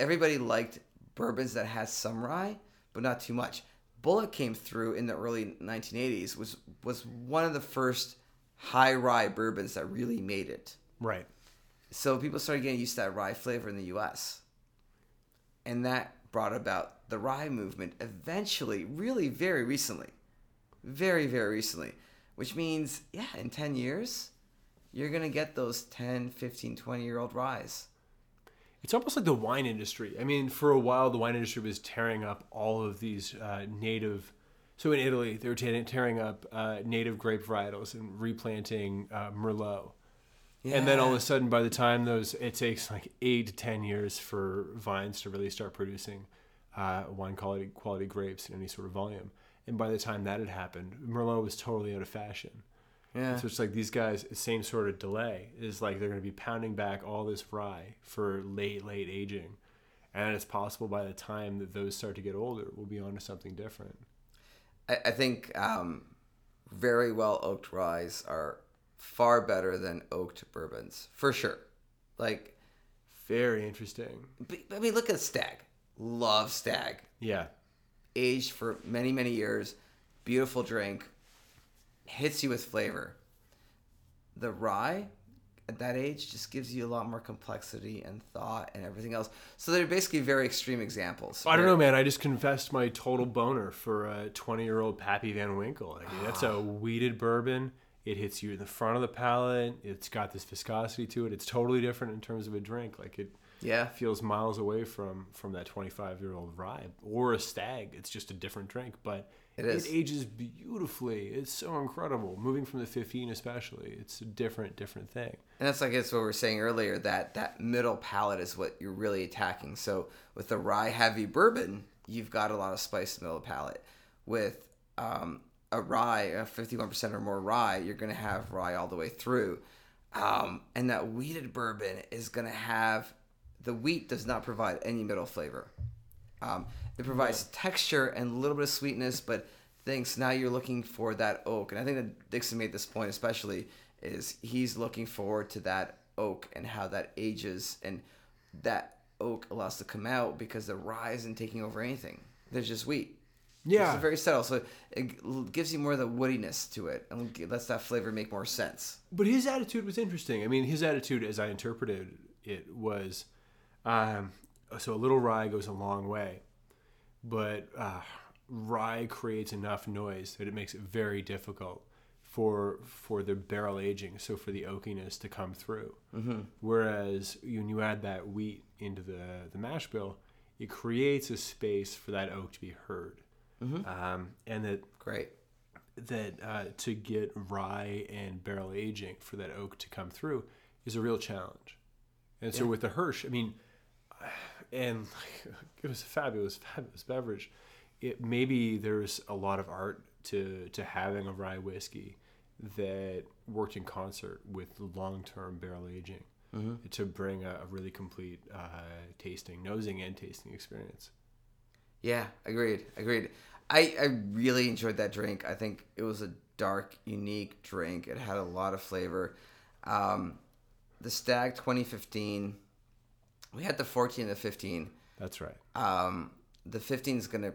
Everybody liked bourbons that had some rye, but not too much. Bulleit came through in the early 1980s. was was one of the first high rye bourbons that really made it. right. So people started getting used to that rye flavor in the U.S. And that brought about the rye movement eventually, really very recently. Very, very recently. Which means, yeah, in 10 years, you're going to get those 10, 15, 20 year old ryes. It's almost like the wine industry. I mean, for a while, the wine industry was tearing up all of these uh, native. So in Italy, they were tearing, up uh, native grape varietals and replanting uh, Merlot. And then all of a sudden, by the time those, it takes like eight to ten years for vines to really start producing uh, wine quality quality grapes in any sort of volume. And by the time that had happened, Merlot was totally out of fashion. Yeah. So it's like these guys, same sort of delay is like they're going to be pounding back all this rye for late, late aging. And it's possible by the time that those start to get older, we'll be onto something different. I, I think um, very well oaked ryes are far better than oaked bourbons, for sure. Like, Very interesting. I mean, look at Stagg. Love Stagg. Yeah. aged for many many years beautiful drink hits you with flavor the rye at that age just gives you a lot more complexity and thought and everything else so they're basically very extreme examples I don't know, man. I just confessed my total boner for a 20 year old Pappy Van Winkle. Like, that's a wheated bourbon. It hits you in the front of the palate. It's got this viscosity to it. It's totally different in terms of a drink. Like, it yeah feels miles away from from that 25 year old rye or a Stagg it's just a different drink but It is. ages beautifully it's so incredible moving from the 15 especially it's a different different thing and that's like it's what we were saying earlier that that middle palate is what you're really attacking so with the rye heavy bourbon you've got a lot of spice in the middle palate with um, a rye a 51% or more rye you're going to have rye all the way through um, and that wheated bourbon is going to have the wheat does not provide any middle flavor Um, it provides texture and a little bit of sweetness, but thinks now you're looking for that oak. And I think that Dixon made this point especially is he's looking forward to that oak and how that ages and that oak allows to come out because the rye isn't taking over anything. There's just wheat. Yeah. It's very subtle, so it gives you more of the woodiness to it and lets that flavor make more sense. But his attitude was interesting. I mean, his attitude, as I interpreted it, was um, so a little rye goes a long way, but uh, rye creates enough noise that it makes it very difficult for for the barrel aging, so for the oakiness to come through. Mm-hmm. Whereas when you add that wheat into the the mash bill, it creates a space for that oak to be heard, mm-hmm. um, and that great that uh, to get rye and barrel aging for that oak to come through is a real challenge. And so with the Hirsch, I mean, and it was a fabulous, fabulous beverage. It maybe there's a lot of art to to having a rye whiskey that worked in concert with long term barrel aging mm-hmm. to bring a, a really complete uh, tasting, nosing, and tasting experience. Yeah, agreed, agreed. I, I really enjoyed that drink. I think it was a dark, unique drink. It had a lot of flavor. Um, the Stagg 2015. We had the 14 and the 15. That's right. Um, the 15 is going to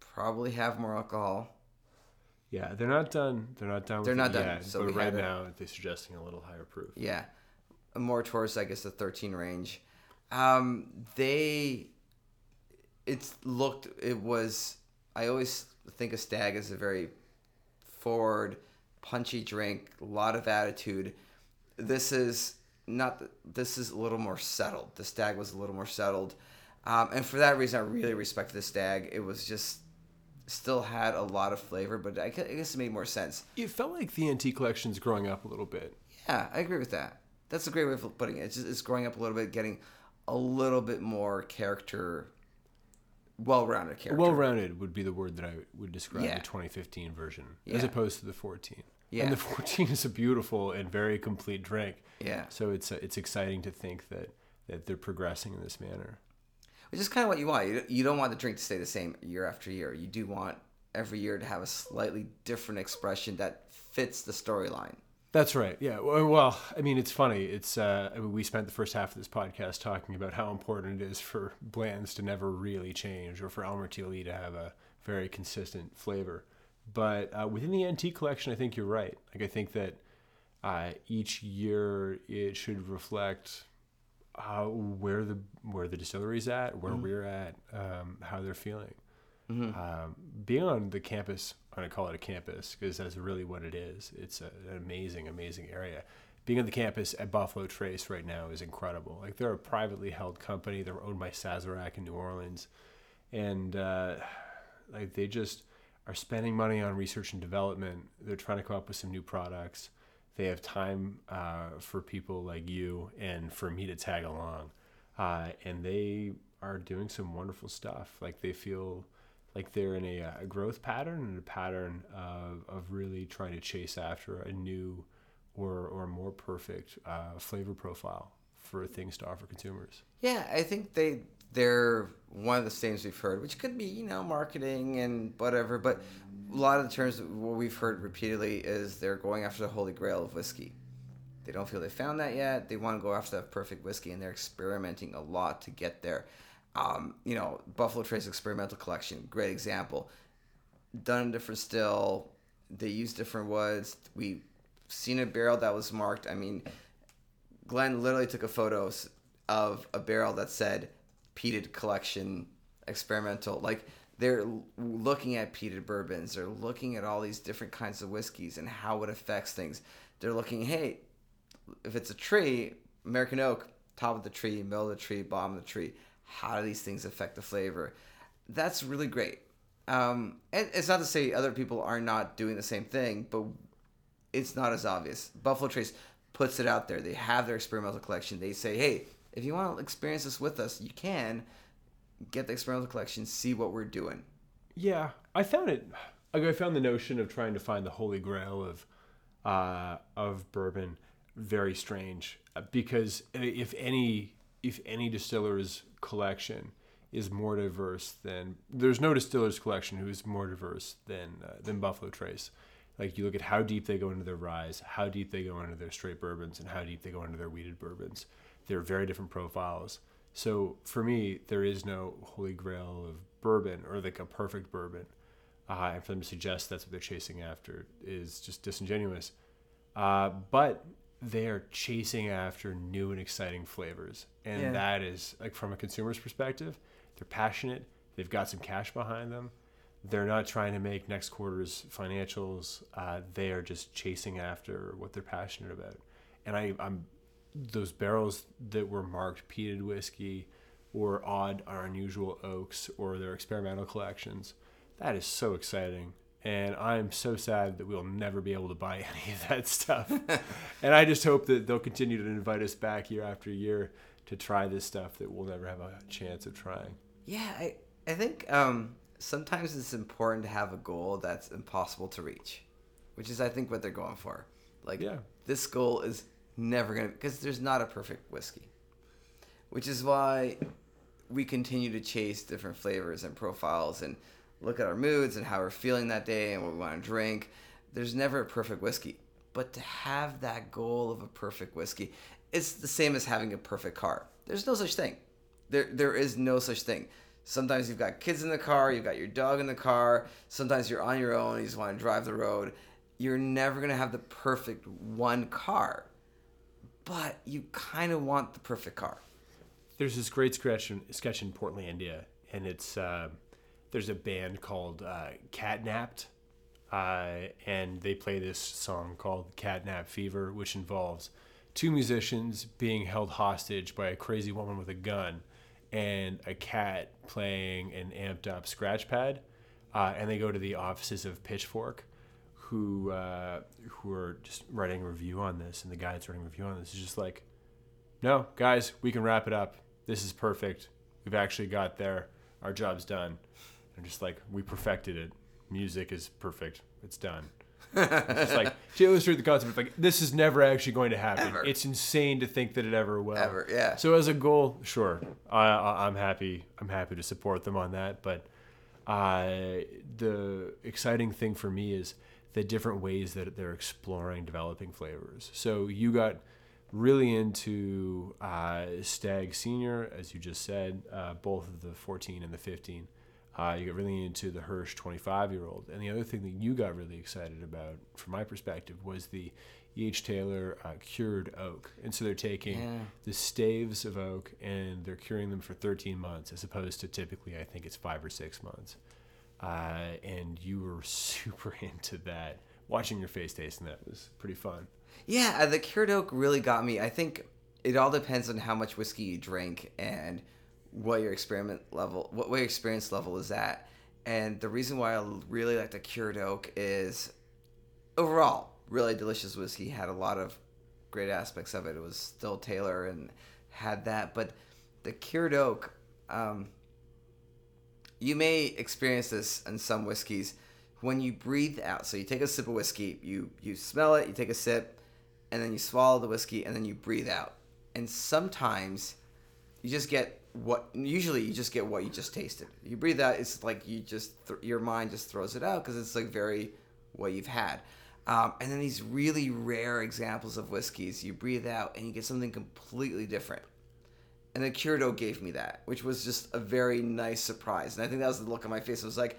probably have more alcohol. Yeah, they're not done. They're not done. They're not done. Yet, so but right now they're suggesting a little higher proof. Yeah, more towards I guess the 13 range. Um, they, it's looked. It was. I always think a Stagg is a very forward, punchy drink. A lot of attitude. This is not this is a little more settled. The Stagg was a little more settled, um, and for that reason, I really respect the Stagg. It was just still had a lot of flavor, but I guess it made more sense. It felt like the Antique collection's growing up a little bit. Yeah, I agree with that. That's a great way of putting it. It's just it's growing up a little bit, getting a little bit more character, well-rounded character. Well-rounded would be the word that I would describe yeah. the 2015 version, yeah. as opposed to the 14. Yeah. And the 14 is a beautiful and very complete drink. Yeah. So it's uh, it's exciting to think that that they're progressing in this manner. Which is kind of what you want. You, you don't want the drink to stay the same year after year. You do want every year to have a slightly different expression that fits the storyline. That's right. Yeah. Well, I mean, it's funny. It's uh, I mean, we spent the first half of this podcast talking about how important it is for Blanton's to never really change, or for Elmer T. Lee to have a very consistent flavor. But uh, within the Antique collection, I think you're right. Like I think that uh, each year it should reflect uh, where the where the distillery's at, where mm-hmm. we're at, um, how they're feeling. Mm-hmm. Um, being on the campus, I'm gonna call it a campus because that's really what it is. It's a, an amazing, amazing area. Being on the campus at Buffalo Trace right now is incredible. Like they're a privately held company. They're owned by Sazerac in New Orleans, and uh, like they just are spending money on research and development. They're trying to come up with some new products. They have time uh, for people like you and for me to tag along. Uh, and they are doing some wonderful stuff. Like they feel like they're in a, a growth pattern and a pattern of, of really trying to chase after a new or, or more perfect uh, flavor profile for things to offer consumers. Yeah, I think they they're one of the things we've heard, which could be you know marketing and whatever, but a lot of the terms what we've heard repeatedly is they're going after the holy grail of whiskey. They don't feel they found that yet. They want to go after that perfect whiskey, and they're experimenting a lot to get there. Um, you know, Buffalo Trace Experimental Collection, great example. Done different still. They use different woods. We seen a barrel that was marked. I mean, Glenn literally took a photo of a barrel that said peated collection experimental. Like they're looking at peated bourbons. They're looking at all these different kinds of whiskeys and how it affects things. They're looking, hey, if it's a tree, American oak, top of the tree, middle of the tree, bottom of the tree. How do these things affect the flavor? That's really great. Um, and it's not to say other people are not doing the same thing, but it's not as obvious. Buffalo Trace puts it out there. They have their experimental collection. They say, hey, if you want to experience this with us, you can get the experimental collection, see what we're doing. Yeah, I found it. I found the notion of trying to find the holy grail of uh, of bourbon very strange uh, because if any if any distiller's collection is more diverse than there's no distillers collection who is more diverse than uh, than Buffalo Trace. Like you look at how deep they go into their rye, how deep they go into their straight bourbons, and how deep they go into their wheated bourbons. They're very different profiles. So for me, there is no holy grail of bourbon or like a perfect bourbon. Uh, and for them to suggest that's what they're chasing after is just disingenuous. Uh, but they are chasing after new and exciting flavors, and Yeah. that is like from a consumer's perspective, they're passionate. They've got some cash behind them. They're not trying to make next quarter's financials. Uh, they are just chasing after what they're passionate about. And I, I'm those barrels that were marked peated whiskey or odd or unusual oaks or their experimental collections. That is so exciting. And I'm so sad that we'll never be able to buy any of that stuff. and I just hope that they'll continue to invite us back year after year to try this stuff that we'll never have a chance of trying. Yeah, I, I think um, sometimes it's important to have a goal that's impossible to reach, which is, I think, what they're going for. Like, Yeah. this goal is never going to, because there's not a perfect whiskey, which is why we continue to chase different flavors and profiles and look at our moods and how we're feeling that day and what we want to drink. There's never a perfect whiskey, but to have that goal of a perfect whiskey, it's the same as having a perfect car. There's no such thing. There, there is no such thing. Sometimes you've got kids in the car, you've got your dog in the car. Sometimes you're on your own, you just want to drive the road. You're never gonna have the perfect one car, but you kind of want the perfect car. There's this great sketch in, sketch in Portlandia, and it's uh, there's a band called uh, Catnapped, uh, and they play this song called Catnap Fever, which involves two musicians being held hostage by a crazy woman with a gun and a cat playing an amped up scratch pad. Uh, and they go to the offices of Pitchfork, who uh, who are just writing a review on this, and the guy that's writing a review on this is just like, no, guys, we can wrap it up. This is perfect. We've actually got there. Our job's done. I'm just like, we perfected it. Music is perfect. It's done. it's just like to illustrate the concept, like this is never actually going to happen. Ever. It's insane to think that it ever will. Ever, yeah. So as a goal, sure, I, I, I'm happy. I'm happy to support them on that. But uh, the exciting thing for me is the different ways that they're exploring developing flavors. So you got really into uh, Stagg Senior, as you just said, uh, both of the 14 and the 15. Uh, you got really into the Hirsch 25 year old. And the other thing that you got really excited about, from my perspective, was the E.H. Taylor uh, cured oak. And so they're taking Yeah. the staves of oak and they're curing them for 13 months, as opposed to typically, I think it's five or six months. Uh, and you were super into that. Watching your face tasting that was pretty fun. Yeah, uh, the cured oak really got me. I think it all depends on how much whiskey you drink and what your experiment level, what, what your experience level is at. And the reason why I really like the cured oak is overall really delicious whiskey. Had a lot of great aspects of it. It was still Taylor and had that, but the cured oak. Um, you may experience this in some whiskeys when you breathe out. So you take a sip of whiskey, you you smell it, you take a sip, and then you swallow the whiskey, and then you breathe out. And sometimes you just get what. Usually, you just get what you just tasted. You breathe out, it's like you just th- your mind just throws it out because it's like very what you've had. Um, and then these really rare examples of whiskeys, you breathe out and you get something completely different and the cured oak gave me that, which was just a very nice surprise. And I think that was the look on my face. I was like,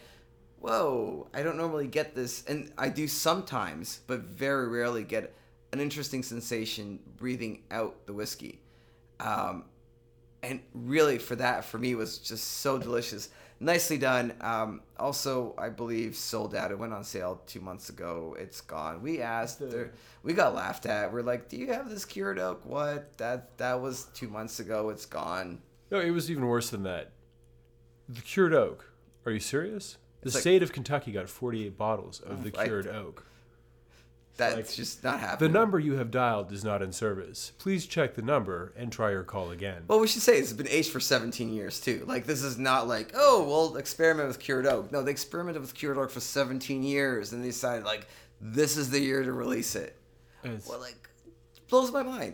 "Whoa! I don't normally get this, and I do sometimes, but very rarely get an interesting sensation breathing out the whiskey." Um, and really, for that, for me, was just so delicious. Nicely done. Um, also, I believe sold out. It went on sale two months ago. It's gone. We asked. there- We got laughed at. We're like, "Do you have this cured oak? What? That that was two months ago. It's gone." No, it was even worse than that. The cured oak. Are you serious? The like- state of Kentucky got 48 bottles of the I- cured oak. That's Like, just not happening. The number you have dialed is not in service. Please check the number and try your call again. Well, we should say it's been aged for 17 years too. Like this is not like, oh, we'll experiment with cured oak. No, they experimented with cured oak for 17 years, and they decided like this is the year to release it. It's- Well, like blows my mind.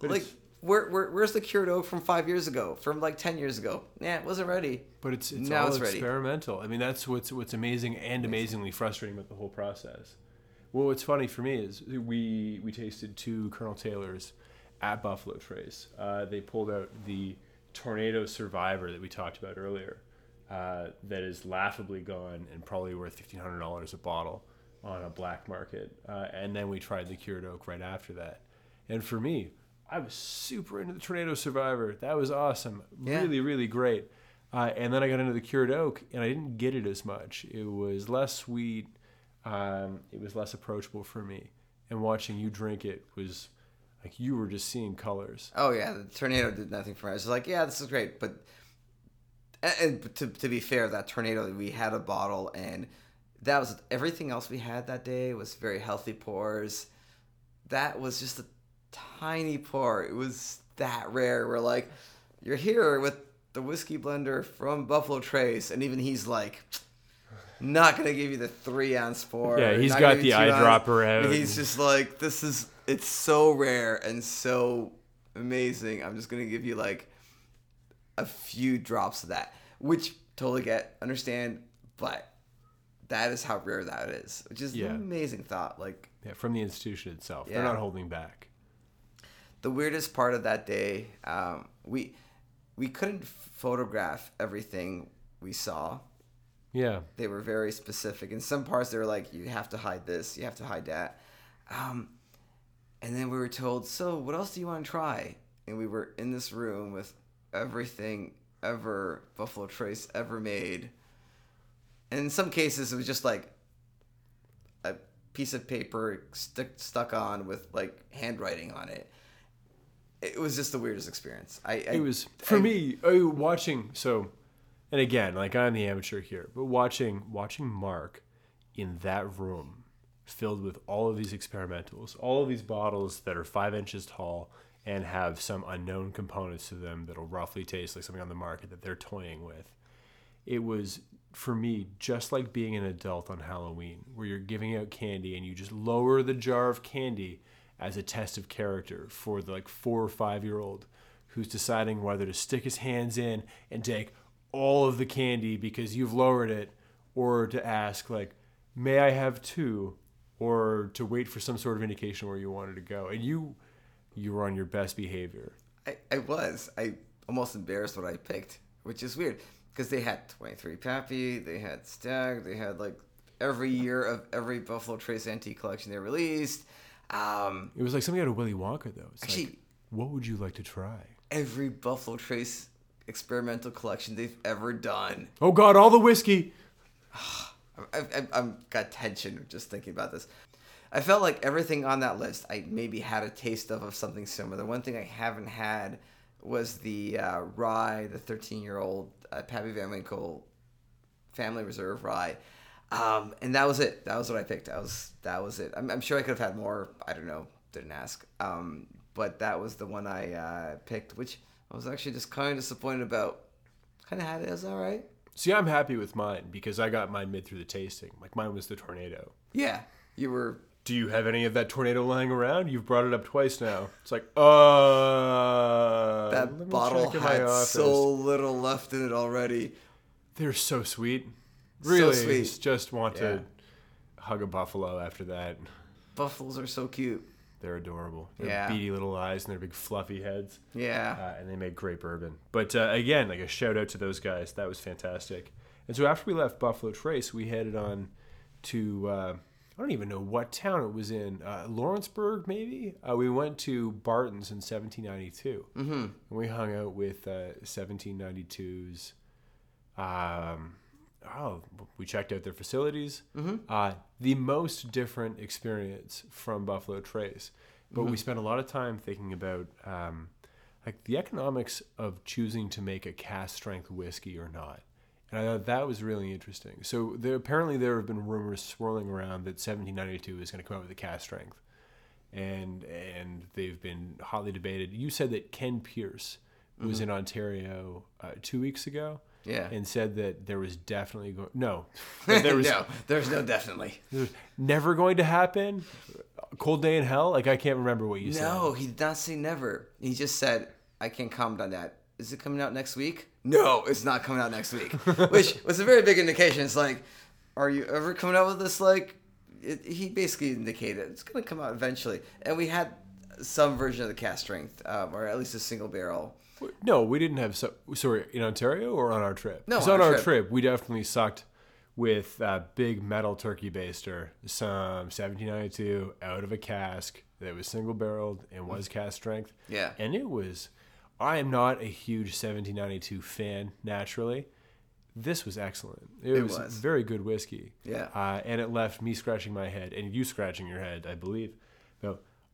Like where, where where's the cured oak from five years ago? From like ten years ago? Yeah, it wasn't ready. But it's it's Now all it's ready. experimental. I mean, that's what's what's amazing and amazingly frustrating about the whole process. Well, what's funny for me is we we tasted two Colonel Taylors at Buffalo Trace. Uh, they pulled out the Tornado Survivor that we talked about earlier, uh, that is laughably gone and probably worth fifteen hundred dollars a bottle on a black market. Uh, and then we tried the cured oak right after that. And for me, I was super into the Tornado Survivor. That was awesome. Yeah. Really, really great. Uh, and then I got into the cured oak, and I didn't get it as much. It was less sweet. Um, it was less approachable for me. And watching you drink it was like you were just seeing colors. Oh yeah, the tornado did nothing for me. I was like, yeah, this is great, but and, to to be fair, that tornado we had a bottle and that was everything else we had that day was very healthy pours. That was just a tiny pour. It was that rare. We're like, you're here with the whiskey blender from Buffalo Trace, and even he's like. Not gonna give you the three ounce pour. Yeah, he's got the eyedropper out. He's just like, this is it's so rare and so amazing. I'm just gonna give you like a few drops of that, which totally get, understand, but that is how rare that is, which is Yeah. an amazing thought. Like Yeah, from the institution itself. They're not holding back. the weirdest part of that day, um, we we couldn't photograph everything we saw. Yeah. They were very specific. In some parts, they were like, "You have to hide this. You have to hide that." Um, and then we were told, "So, what else do you want to try?" And we were in this room with everything ever Buffalo Trace ever made. And in some cases, it was just like a piece of paper stick, stuck on with like handwriting on it. It was just the weirdest experience. I, I it was for I- me oh, watching so and again like i'm the amateur here but watching watching mark in that room filled with all of these experimentals all of these bottles that are five inches tall and have some unknown components to them that'll roughly taste like something on the market that they're toying with it was for me just like being an adult on Halloween, where you're giving out candy and you just lower the jar of candy as a test of character for the like four or five year old who's deciding whether to stick his hands in and take all of the candy because you've lowered it, or to ask like, "May I have two? or to wait for some sort of indication where you wanted to go, and you you were on your best behavior. I, I was. I almost embarrassed what I picked, which is weird because they had 23 Pappy, they had Stagg, they had like every year of every Buffalo Trace antique collection they released. Um, It was like something out of Willy Wonka, though. It's Actually- like, what would you like to try? every Buffalo Trace experimental collection they've ever done. Oh God, all the whiskey. I, I, I'm got tension just thinking about this. I felt like everything on that list I maybe had a taste of of something similar. The one thing I haven't had was the uh, rye, the 13 year old uh, Pappy Van Winkle Family Reserve rye, um, and that was it. That was what I picked. That was that was it. I'm, I'm sure I could have had more. I don't know. Didn't ask. Um, but that was the one I uh, picked, which I was actually just kind of disappointed about. Kind of had it. It was all right. See, I'm happy with mine because I got mine mid through the tasting. Like mine was the tornado. Yeah, you were Do you have any of that tornado lying around? You've brought it up twice now. It's like, uh, That bottle check in my had so little left in it already. They're so sweet. So Really, sweet. just want Yeah. to hug a buffalo after that. Buffaloes are so cute. They're adorable. Their Yeah. beady little eyes and their big fluffy heads. Yeah. uh, and they make great bourbon. But uh, again, like a shout out to those guys. That was fantastic. And so after we left Buffalo Trace, we headed on to uh, I don't even know what town it was in. Uh, Lawrenceburg, maybe. Uh, we went to Barton's in 1792, mm-hmm. and we hung out with uh, 1792's. Um, oh, we checked out their facilities. Mm-hmm. Uh, the most different experience from Buffalo Trace, but we spent a lot of time thinking about um, like the economics of choosing to make a cask strength whiskey or not. And I thought that was really interesting. So there apparently there have been rumors swirling around that 1792 is going to come out with a cask strength, and and they've been hotly debated. You said that Ken Pierce was in Ontario uh, two weeks ago, Yeah. and said that there was definitely going no, there was no, there's no definitely. there's never going to happen. Cold Day in Hell? Like I can't remember what you said. No, he did not say never. He just said, I can't comment on that. Is it coming out next week? No, it's not coming out next week. Which was a very big indication. It's like, are you ever coming out with this? Like, it, he basically indicated it's going to come out eventually. And we had some version of the cask strength, um, or at least a single barrel. No, we didn't have. So, sorry, in Ontario or on our trip? No, on on our trip. trip. we definitely sucked with a big metal turkey baster, some 1792 out of a cask that was single barreled and was cask strength. Yeah. and it was. I am not a huge 1792 fan naturally. This was excellent. It, It was, was. very good whiskey. Yeah. Uh, and it left me scratching my head and you scratching your head, I believe.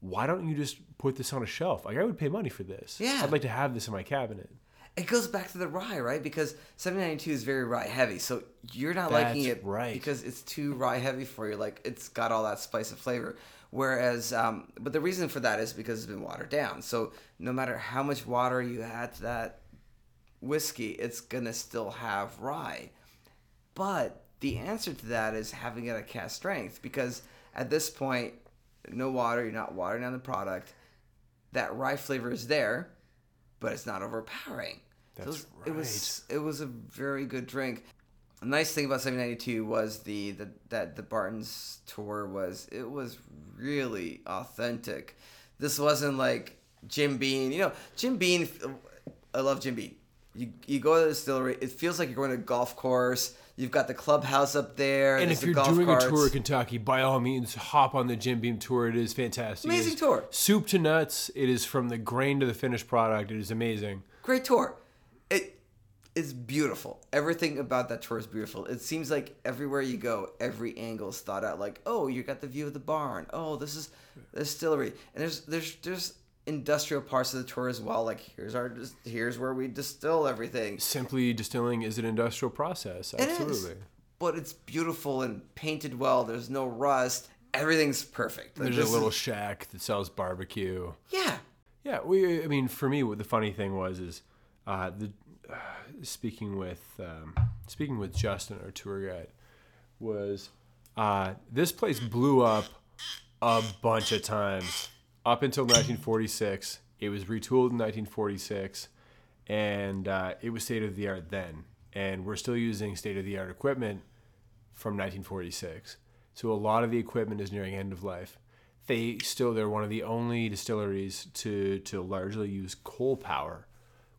Why don't you just put this on a shelf? Like I would pay money for this. Yeah. I'd like to have this in my cabinet. It goes back to the rye, right? Because 792 is very rye heavy. So you're not liking it right. because it's too rye heavy for you. Like it's got all that spice and flavor. Whereas, um, but the reason for that is because it's been watered down. So no matter how much water you add to that whiskey, it's going to still have rye. But the answer to that is having it at cask strength because at this point, no water, you're not watering down the product. That rye flavor is there, but it's not overpowering. So That's it was, it was it was a very good drink. The nice thing about 792 was the, the that the Barton's tour was it was really authentic. This wasn't like Jim Beam. You know, Jim Beam. I love Jim Beam. You you go to the distillery. It feels like you're going to a golf course. You've got the clubhouse up there. And if you're doing carts. a tour of Kentucky, by all means, hop on the Jim Beam tour. It is fantastic. Amazing is tour. Soup to nuts. It is from the grain to the finished product. It is amazing. great tour. It is beautiful. Everything about that tour is beautiful. It seems like everywhere you go, every angle is thought out. Like, oh, you got the view of the barn. Oh, this is the distillery. And there's there's there's industrial parts of the tour as well. Like here's our here's where we distill everything. Simply distilling is an industrial process. It is, but it's beautiful and painted well. There's no rust. Everything's perfect. Like, There's a little is- shack that sells barbecue. yeah. Yeah, we. I mean, for me, what the funny thing was is, uh, the uh, speaking with um, speaking with Justin, our tour guide, was uh, this place blew up a bunch of times up until 1946. It was retooled in 1946, and uh, it was state of the art then. And we're still using state of the art equipment from 1946. So a lot of the equipment is nearing end of life. They still they're one of the only distilleries to to largely use coal power,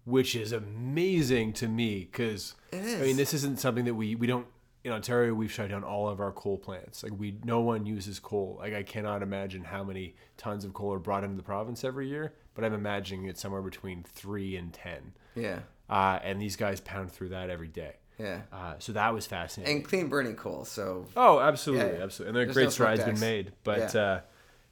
which is amazing to me because I mean this isn't something that we we don't in Ontario we've shut down all of our coal plants. Like we no one uses coal. Like I cannot imagine how many tons of coal are brought into the province every year, but I'm imagining it's somewhere between 3 and 10. Yeah. Uh, and these guys pound through that every day. Yeah. Uh, so that was fascinating. And clean burning coal. So Oh, absolutely, Yeah, absolutely. And there are great no strides been made, but Yeah. uh,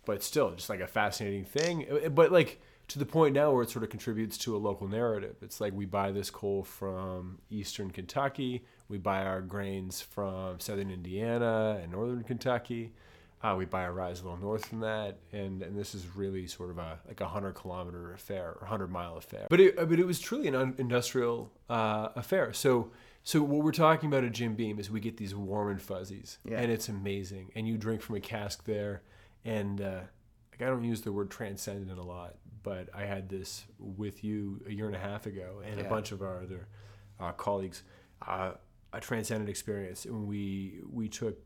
but still, just like a fascinating thing. Uh, But like to the point now where it sort of contributes to a local narrative. It's like we buy this coal from eastern Kentucky, we buy our grains from southern Indiana and northern Kentucky. Uh, we buy our rye a little north from that, and, and this is really sort of a like a hundred kilometer affair or hundred mile affair. But it but it was truly an un- industrial uh, affair. So so what we're talking about at Jim Beam is we get these warm and fuzzies, Yeah. and it's amazing. And you drink from a cask there, and uh, like I don't use the word transcendent a lot, but I had this with you a year and a half ago, and a bunch of our other uh, colleagues. A transcendent experience, and we we took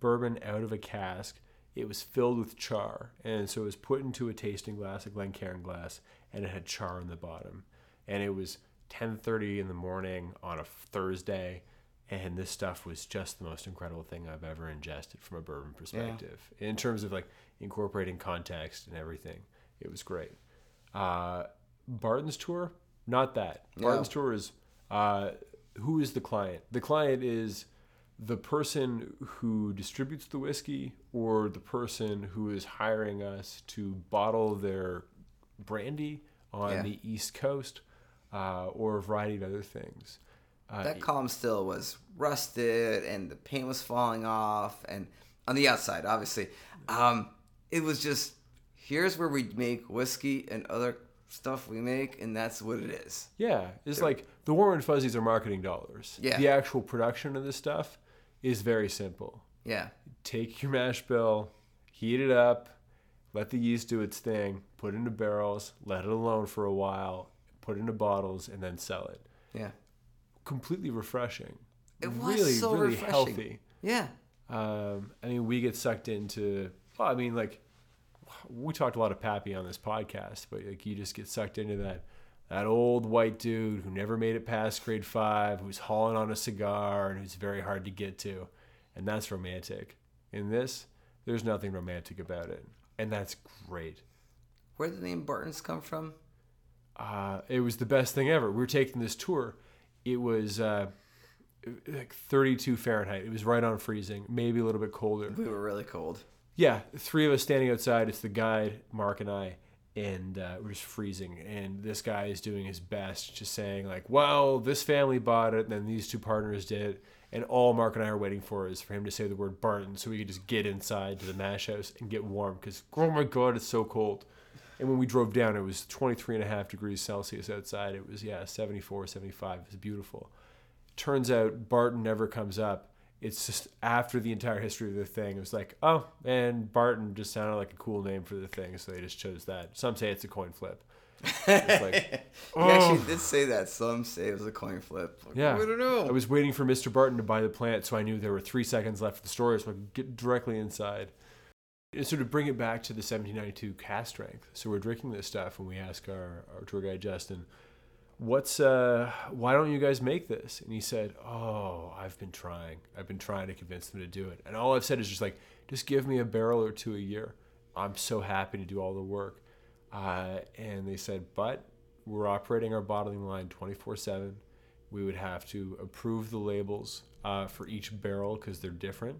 bourbon out of a cask. It was filled with char, and so it was put into a tasting glass, a Glencairn glass, and it had char in the bottom. And it was 10:30 in the morning on a Thursday, and this stuff was just the most incredible thing I've ever ingested from a bourbon perspective. In terms of like incorporating context and everything, it was great. Uh, Barton's tour, not that. No. Barton's tour is uh, who is the client? The client is the person who distributes the whiskey or the person who is hiring us to bottle their brandy on Yeah. the East Coast uh, or a variety of other things. Uh, that column still was rusted and the paint was falling off and on the outside obviously um, it was just here's where we make whiskey and other stuff we make and that's what it is Yeah, it's like the warm and fuzzies are marketing dollars. Yeah. The actual production of this stuff is very simple. yeah Take your mash bill, heat it up, let the yeast do its thing, put it into barrels, let it alone for a while, put it into bottles, and then sell it. Yeah. Completely refreshing. It was really, so really refreshing. healthy. Yeah. Um, I mean, we get sucked into. Well, I mean, like we talked a lot of Pappy on this podcast, but like you just get sucked into that that old white dude who never made it past grade five, who's hauling on a cigar and who's very hard to get to, and that's romantic. In this, there's nothing romantic about it, and that's great. Where did the name Barton's come from? Uh, it was the best thing ever. We were taking this tour. It was uh, like 32 Fahrenheit. It was right on freezing, maybe a little bit colder. We were really cold. Yeah, three of us standing outside. It's the guide, Mark, and I, and uh, we're just freezing. And this guy is doing his best, just saying like, "Well, this family bought it, and then these two partners did." And all Mark and I are waiting for is for him to say the word Barton, so we could just get inside to the mash house and get warm. Because oh my god, it's so cold. And when we drove down, it was 23 and a half degrees Celsius outside. It was yeah, 74, 75. It was beautiful. Turns out Barton never comes up it's just after the entire history of the thing, it was like, oh, and Barton just sounded like a cool name for the thing, so they just chose that. Some say it's a coin flip. It's like, oh. actually did say that. Some say it was a coin flip. Like, Yeah, I don't know. I was waiting for Mr. Barton to buy the plant, so I knew there were three seconds left for the story, so I could get directly inside. And so to bring it back to the 1792 cask strength, so we're drinking this stuff, and we ask our, our tour guide Justin, "What's uh? Why don't you guys make this?" And he said, "Oh, I've been trying. I've been trying to convince them to do it, and all I've said is just like, just give me a barrel or two a year. I'm so happy to do all the work." Uh, and they said, "But we're operating our bottling line 24/7. We would have to approve the labels uh, for each barrel because they're different."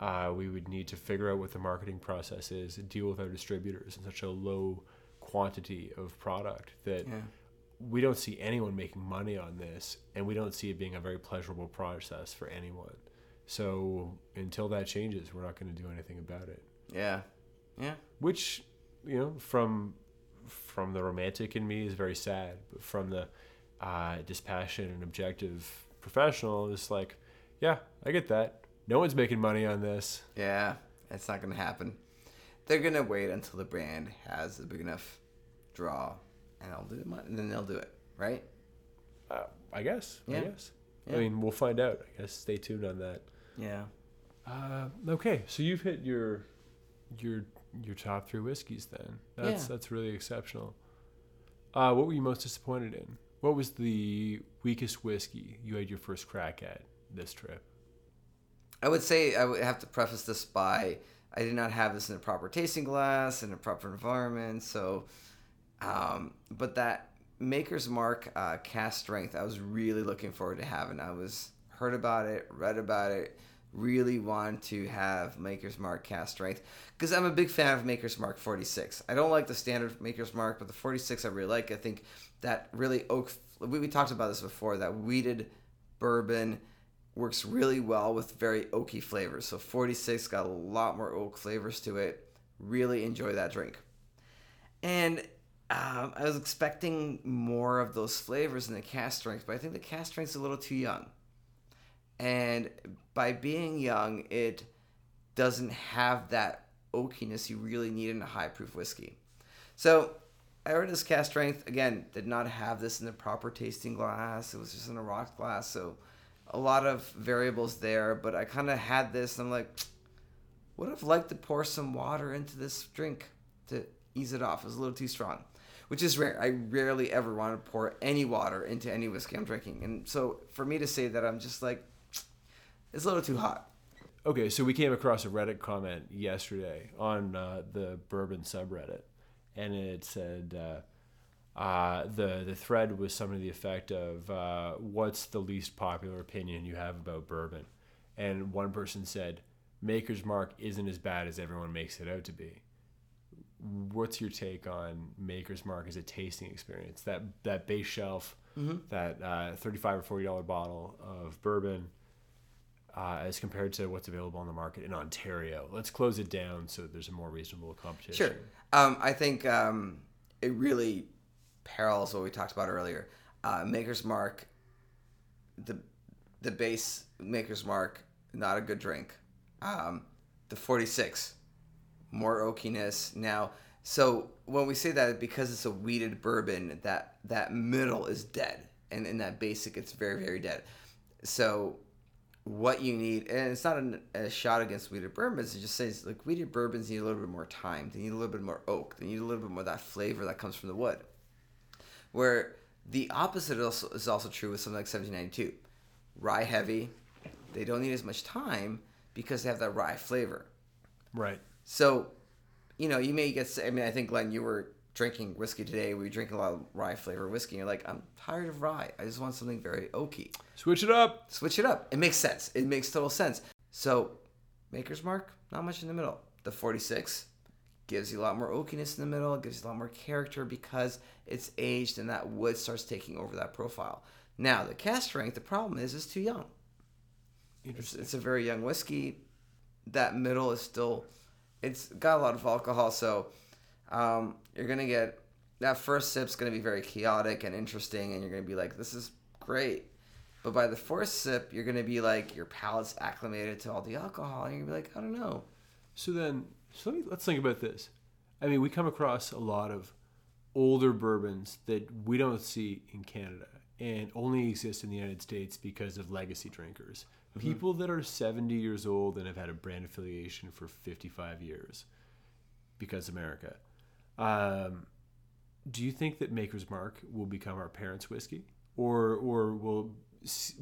uh, we would need to figure out what the marketing process is, deal with our distributors in such a low quantity of product that Yeah. We don't see anyone making money on this, and we don't see it being a very pleasurable process for anyone. So until that changes, we're not going to do anything about it. Yeah. Yeah. Which, you know, from from the romantic in me is very sad, but from the uh, dispassionate and objective professional, it's like, yeah, I get that. No one's making money on this. Yeah. It's not gonna happen. They're gonna wait until the brand has a big enough draw, and I'll do it, and then they'll do it, right? Uh, I guess. Yeah. I guess. Yeah. I mean, we'll find out. I guess stay tuned on that. Yeah. Uh, okay, so you've hit your your your top three whiskeys then. That's Yeah. that's really exceptional. Uh, what were you most disappointed in? What was the weakest whiskey you had your first crack at this trip? I would say I would have to preface this by I did not have this in a proper tasting glass in a proper environment. So, um, but that Maker's Mark uh, cask strength, I was really looking forward to having. I was heard about it, read about it, really wanted to have Maker's Mark cask strength because I'm a big fan of Maker's Mark 46. I don't like the standard Maker's Mark, but the 46 I really like. I think that really oak. We, we talked about this before. That wheated bourbon works really well with very oaky flavors. So 46 got a lot more oak flavors to it. Really enjoy that drink. And um, I was expecting more of those flavors in the cask strength, but I think the cask strength's a little too young. And by being young, it doesn't have that oakiness you really need in a high proof whiskey. So I ordered this cask strength. Again, did not have this in the proper tasting glass. It was just in a rock glass. So a lot of variables there, but I kind of had this. I'm like, would have liked to pour some water into this drink to ease it off. It was a little too strong, which is rare. I rarely ever want to pour any water into any whiskey I'm drinking. And so for me to say that, I'm just like, it's a little too hot. Okay, so we came across a Reddit comment yesterday on uh, the bourbon subreddit, and it said uh, uh, the the thread was something to the effect of uh, "What's the least popular opinion you have about bourbon?" And one person said, "Maker's Mark isn't as bad as everyone makes it out to be." What's your take on Maker's Mark as a tasting experience? That that base shelf, that uh, thirty-five or forty dollar bottle of bourbon uh, as compared to what's available on the market in Ontario. Let's close it down so there's a more reasonable competition. Sure. Um, I think um, it really parallels what we talked about earlier. Uh, Maker's Mark, the the base Maker's Mark, not a good drink. Um, the 46, more oakiness. Now, so when we say that, because it's a wheated bourbon, that that middle is dead, and in that basic, it's very very dead. So what you need, and it's not a, a shot against wheated bourbons. It just says like wheated bourbons need a little bit more time. They need a little bit more oak. They need a little bit more that flavor that comes from the wood. Where the opposite is also true with something like 1792. Rye heavy, they don't need as much time because they have that rye flavor. Right. So, you know, you may get. I mean, I think Glenn, you were drinking whiskey today. We drink a lot of rye flavor whiskey. And you're like, I'm tired of rye. I just want something very oaky. Switch it up. Switch it up. It makes sense. It makes total sense. So, Maker's Mark, not much in the middle. The 46 gives you a lot more oakiness in the middle. It gives you a lot more character because it's aged and that wood starts taking over that profile. Now, the cask strength, the problem is, it's too young. It's, it's a very young whiskey. That middle is still, it's got a lot of alcohol. So, um, you're gonna get that first sip's gonna be very chaotic and interesting, and you're gonna be like, "This is great," but by the fourth sip, you're gonna be like, your palate's acclimated to all the alcohol, and you're gonna be like, "I don't know." So then, so let me, let's think about this. I mean, we come across a lot of older bourbons that we don't see in Canada and only exist in the United States because of legacy drinkers. People that are 70 years old and have had a brand affiliation for 55 years because America. Um, do you think that Maker's Mark will become our parents' whiskey, or or will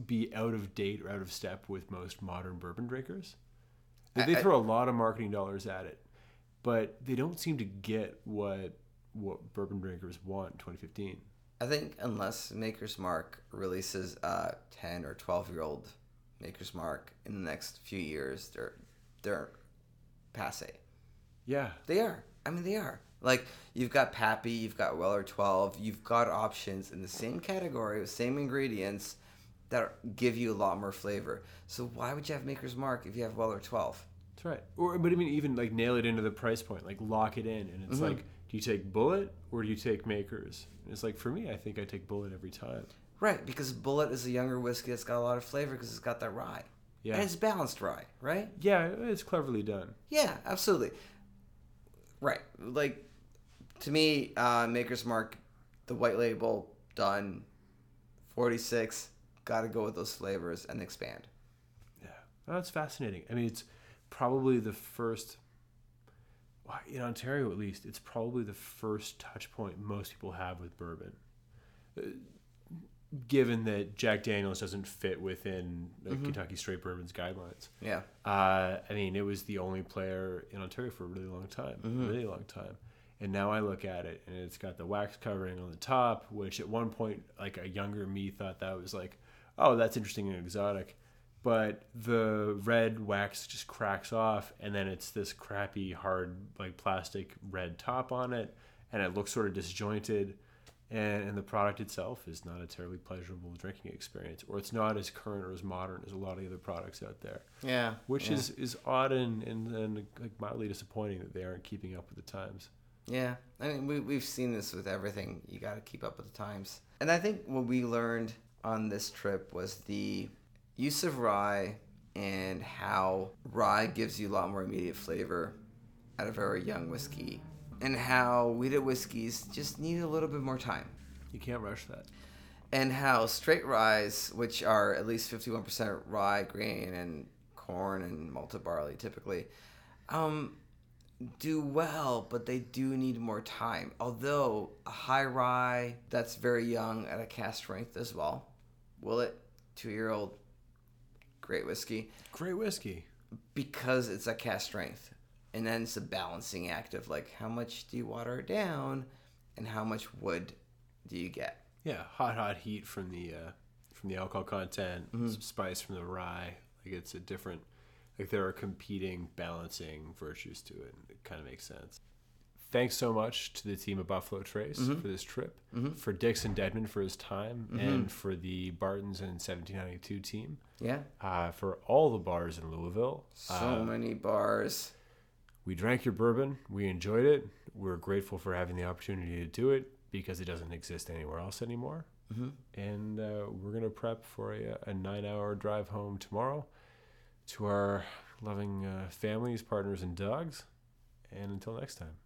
be out of date or out of step with most modern bourbon drinkers? They, they throw a lot of marketing dollars at it, but they don't seem to get what what bourbon drinkers want in 2015. I think unless Maker's Mark releases a 10 or 12 year old Maker's Mark in the next few years, they're they're passe. Yeah, They are. I mean, they are. Like you've got Pappy, you've got Weller 12, you've got options in the same category with same ingredients that are, give you a lot more flavor. So why would you have Maker's Mark if you have Weller 12? that's right. Or but I mean, even like nail it into the price point, like lock it in, and it's mm-hmm. like, do you take Bulleit or do you take Makers? And it's like for me, I think I take Bulleit every time. Right, because Bulleit is a younger whiskey that's got a lot of flavor because it's got that rye. Yeah. And it's balanced rye, right? Yeah, it's cleverly done. Yeah, absolutely. Right. Like to me, uh, Maker's Mark, the white label, done. 46, got to go with those flavors and expand. Yeah, that's fascinating. I mean, it's probably the first, well, in Ontario at least, it's probably the first touch point most people have with bourbon. Given that Jack Daniels doesn't fit within the Kentucky Straight Bourbon's guidelines. Yeah. Uh, I mean, it was the only player in Ontario for a really long time, really long time. And now I look at it, and it's got the wax covering on the top, which at one point, like a younger me thought that was like, oh, that's interesting and exotic. But the red wax just cracks off, and then it's this crappy, hard, like plastic red top on it, and it looks sort of disjointed. And, and the product itself is not a terribly pleasurable drinking experience, or it's not as current or as modern as a lot of the other products out there Yeah. which yeah. is is odd and, and and like mildly disappointing that they aren't keeping up with the times. Yeah, I mean, we, we've seen this with everything. You got to keep up with the times. And I think what we learned on this trip was the use of rye and how rye gives you a lot more immediate flavor at a very young whiskey, and how wheated whiskeys just need a little bit more time. You can't rush that. And how straight ryes, which are at least 51% rye, grain, and corn and malted barley typically, um, do well, but they do need more time. Although a high rye that's very young at a cask strength as well, will it two year old great whiskey Great whiskey. because it's a cask strength, and then it's a balancing act of like how much do you water it down, and how much wood do you get. Yeah, hot hot heat from the uh, from the alcohol content, some spice from the rye. Like it's a different. Like there are competing balancing virtues to it. It kind of makes sense. Thanks so much to the team at Buffalo Trace for this trip, for Dixon Dedman for his time, and for the Bartons and 1792 team, Yeah, uh, for all the bars in Louisville. so Uh, many bars. We drank your bourbon. We enjoyed it. We're grateful for having the opportunity to do it because it doesn't exist anywhere else anymore. Mhm. And uh, we're going to prep for a, a nine hour drive home tomorrow to our loving uh, families, partners, and dogs. And until next time.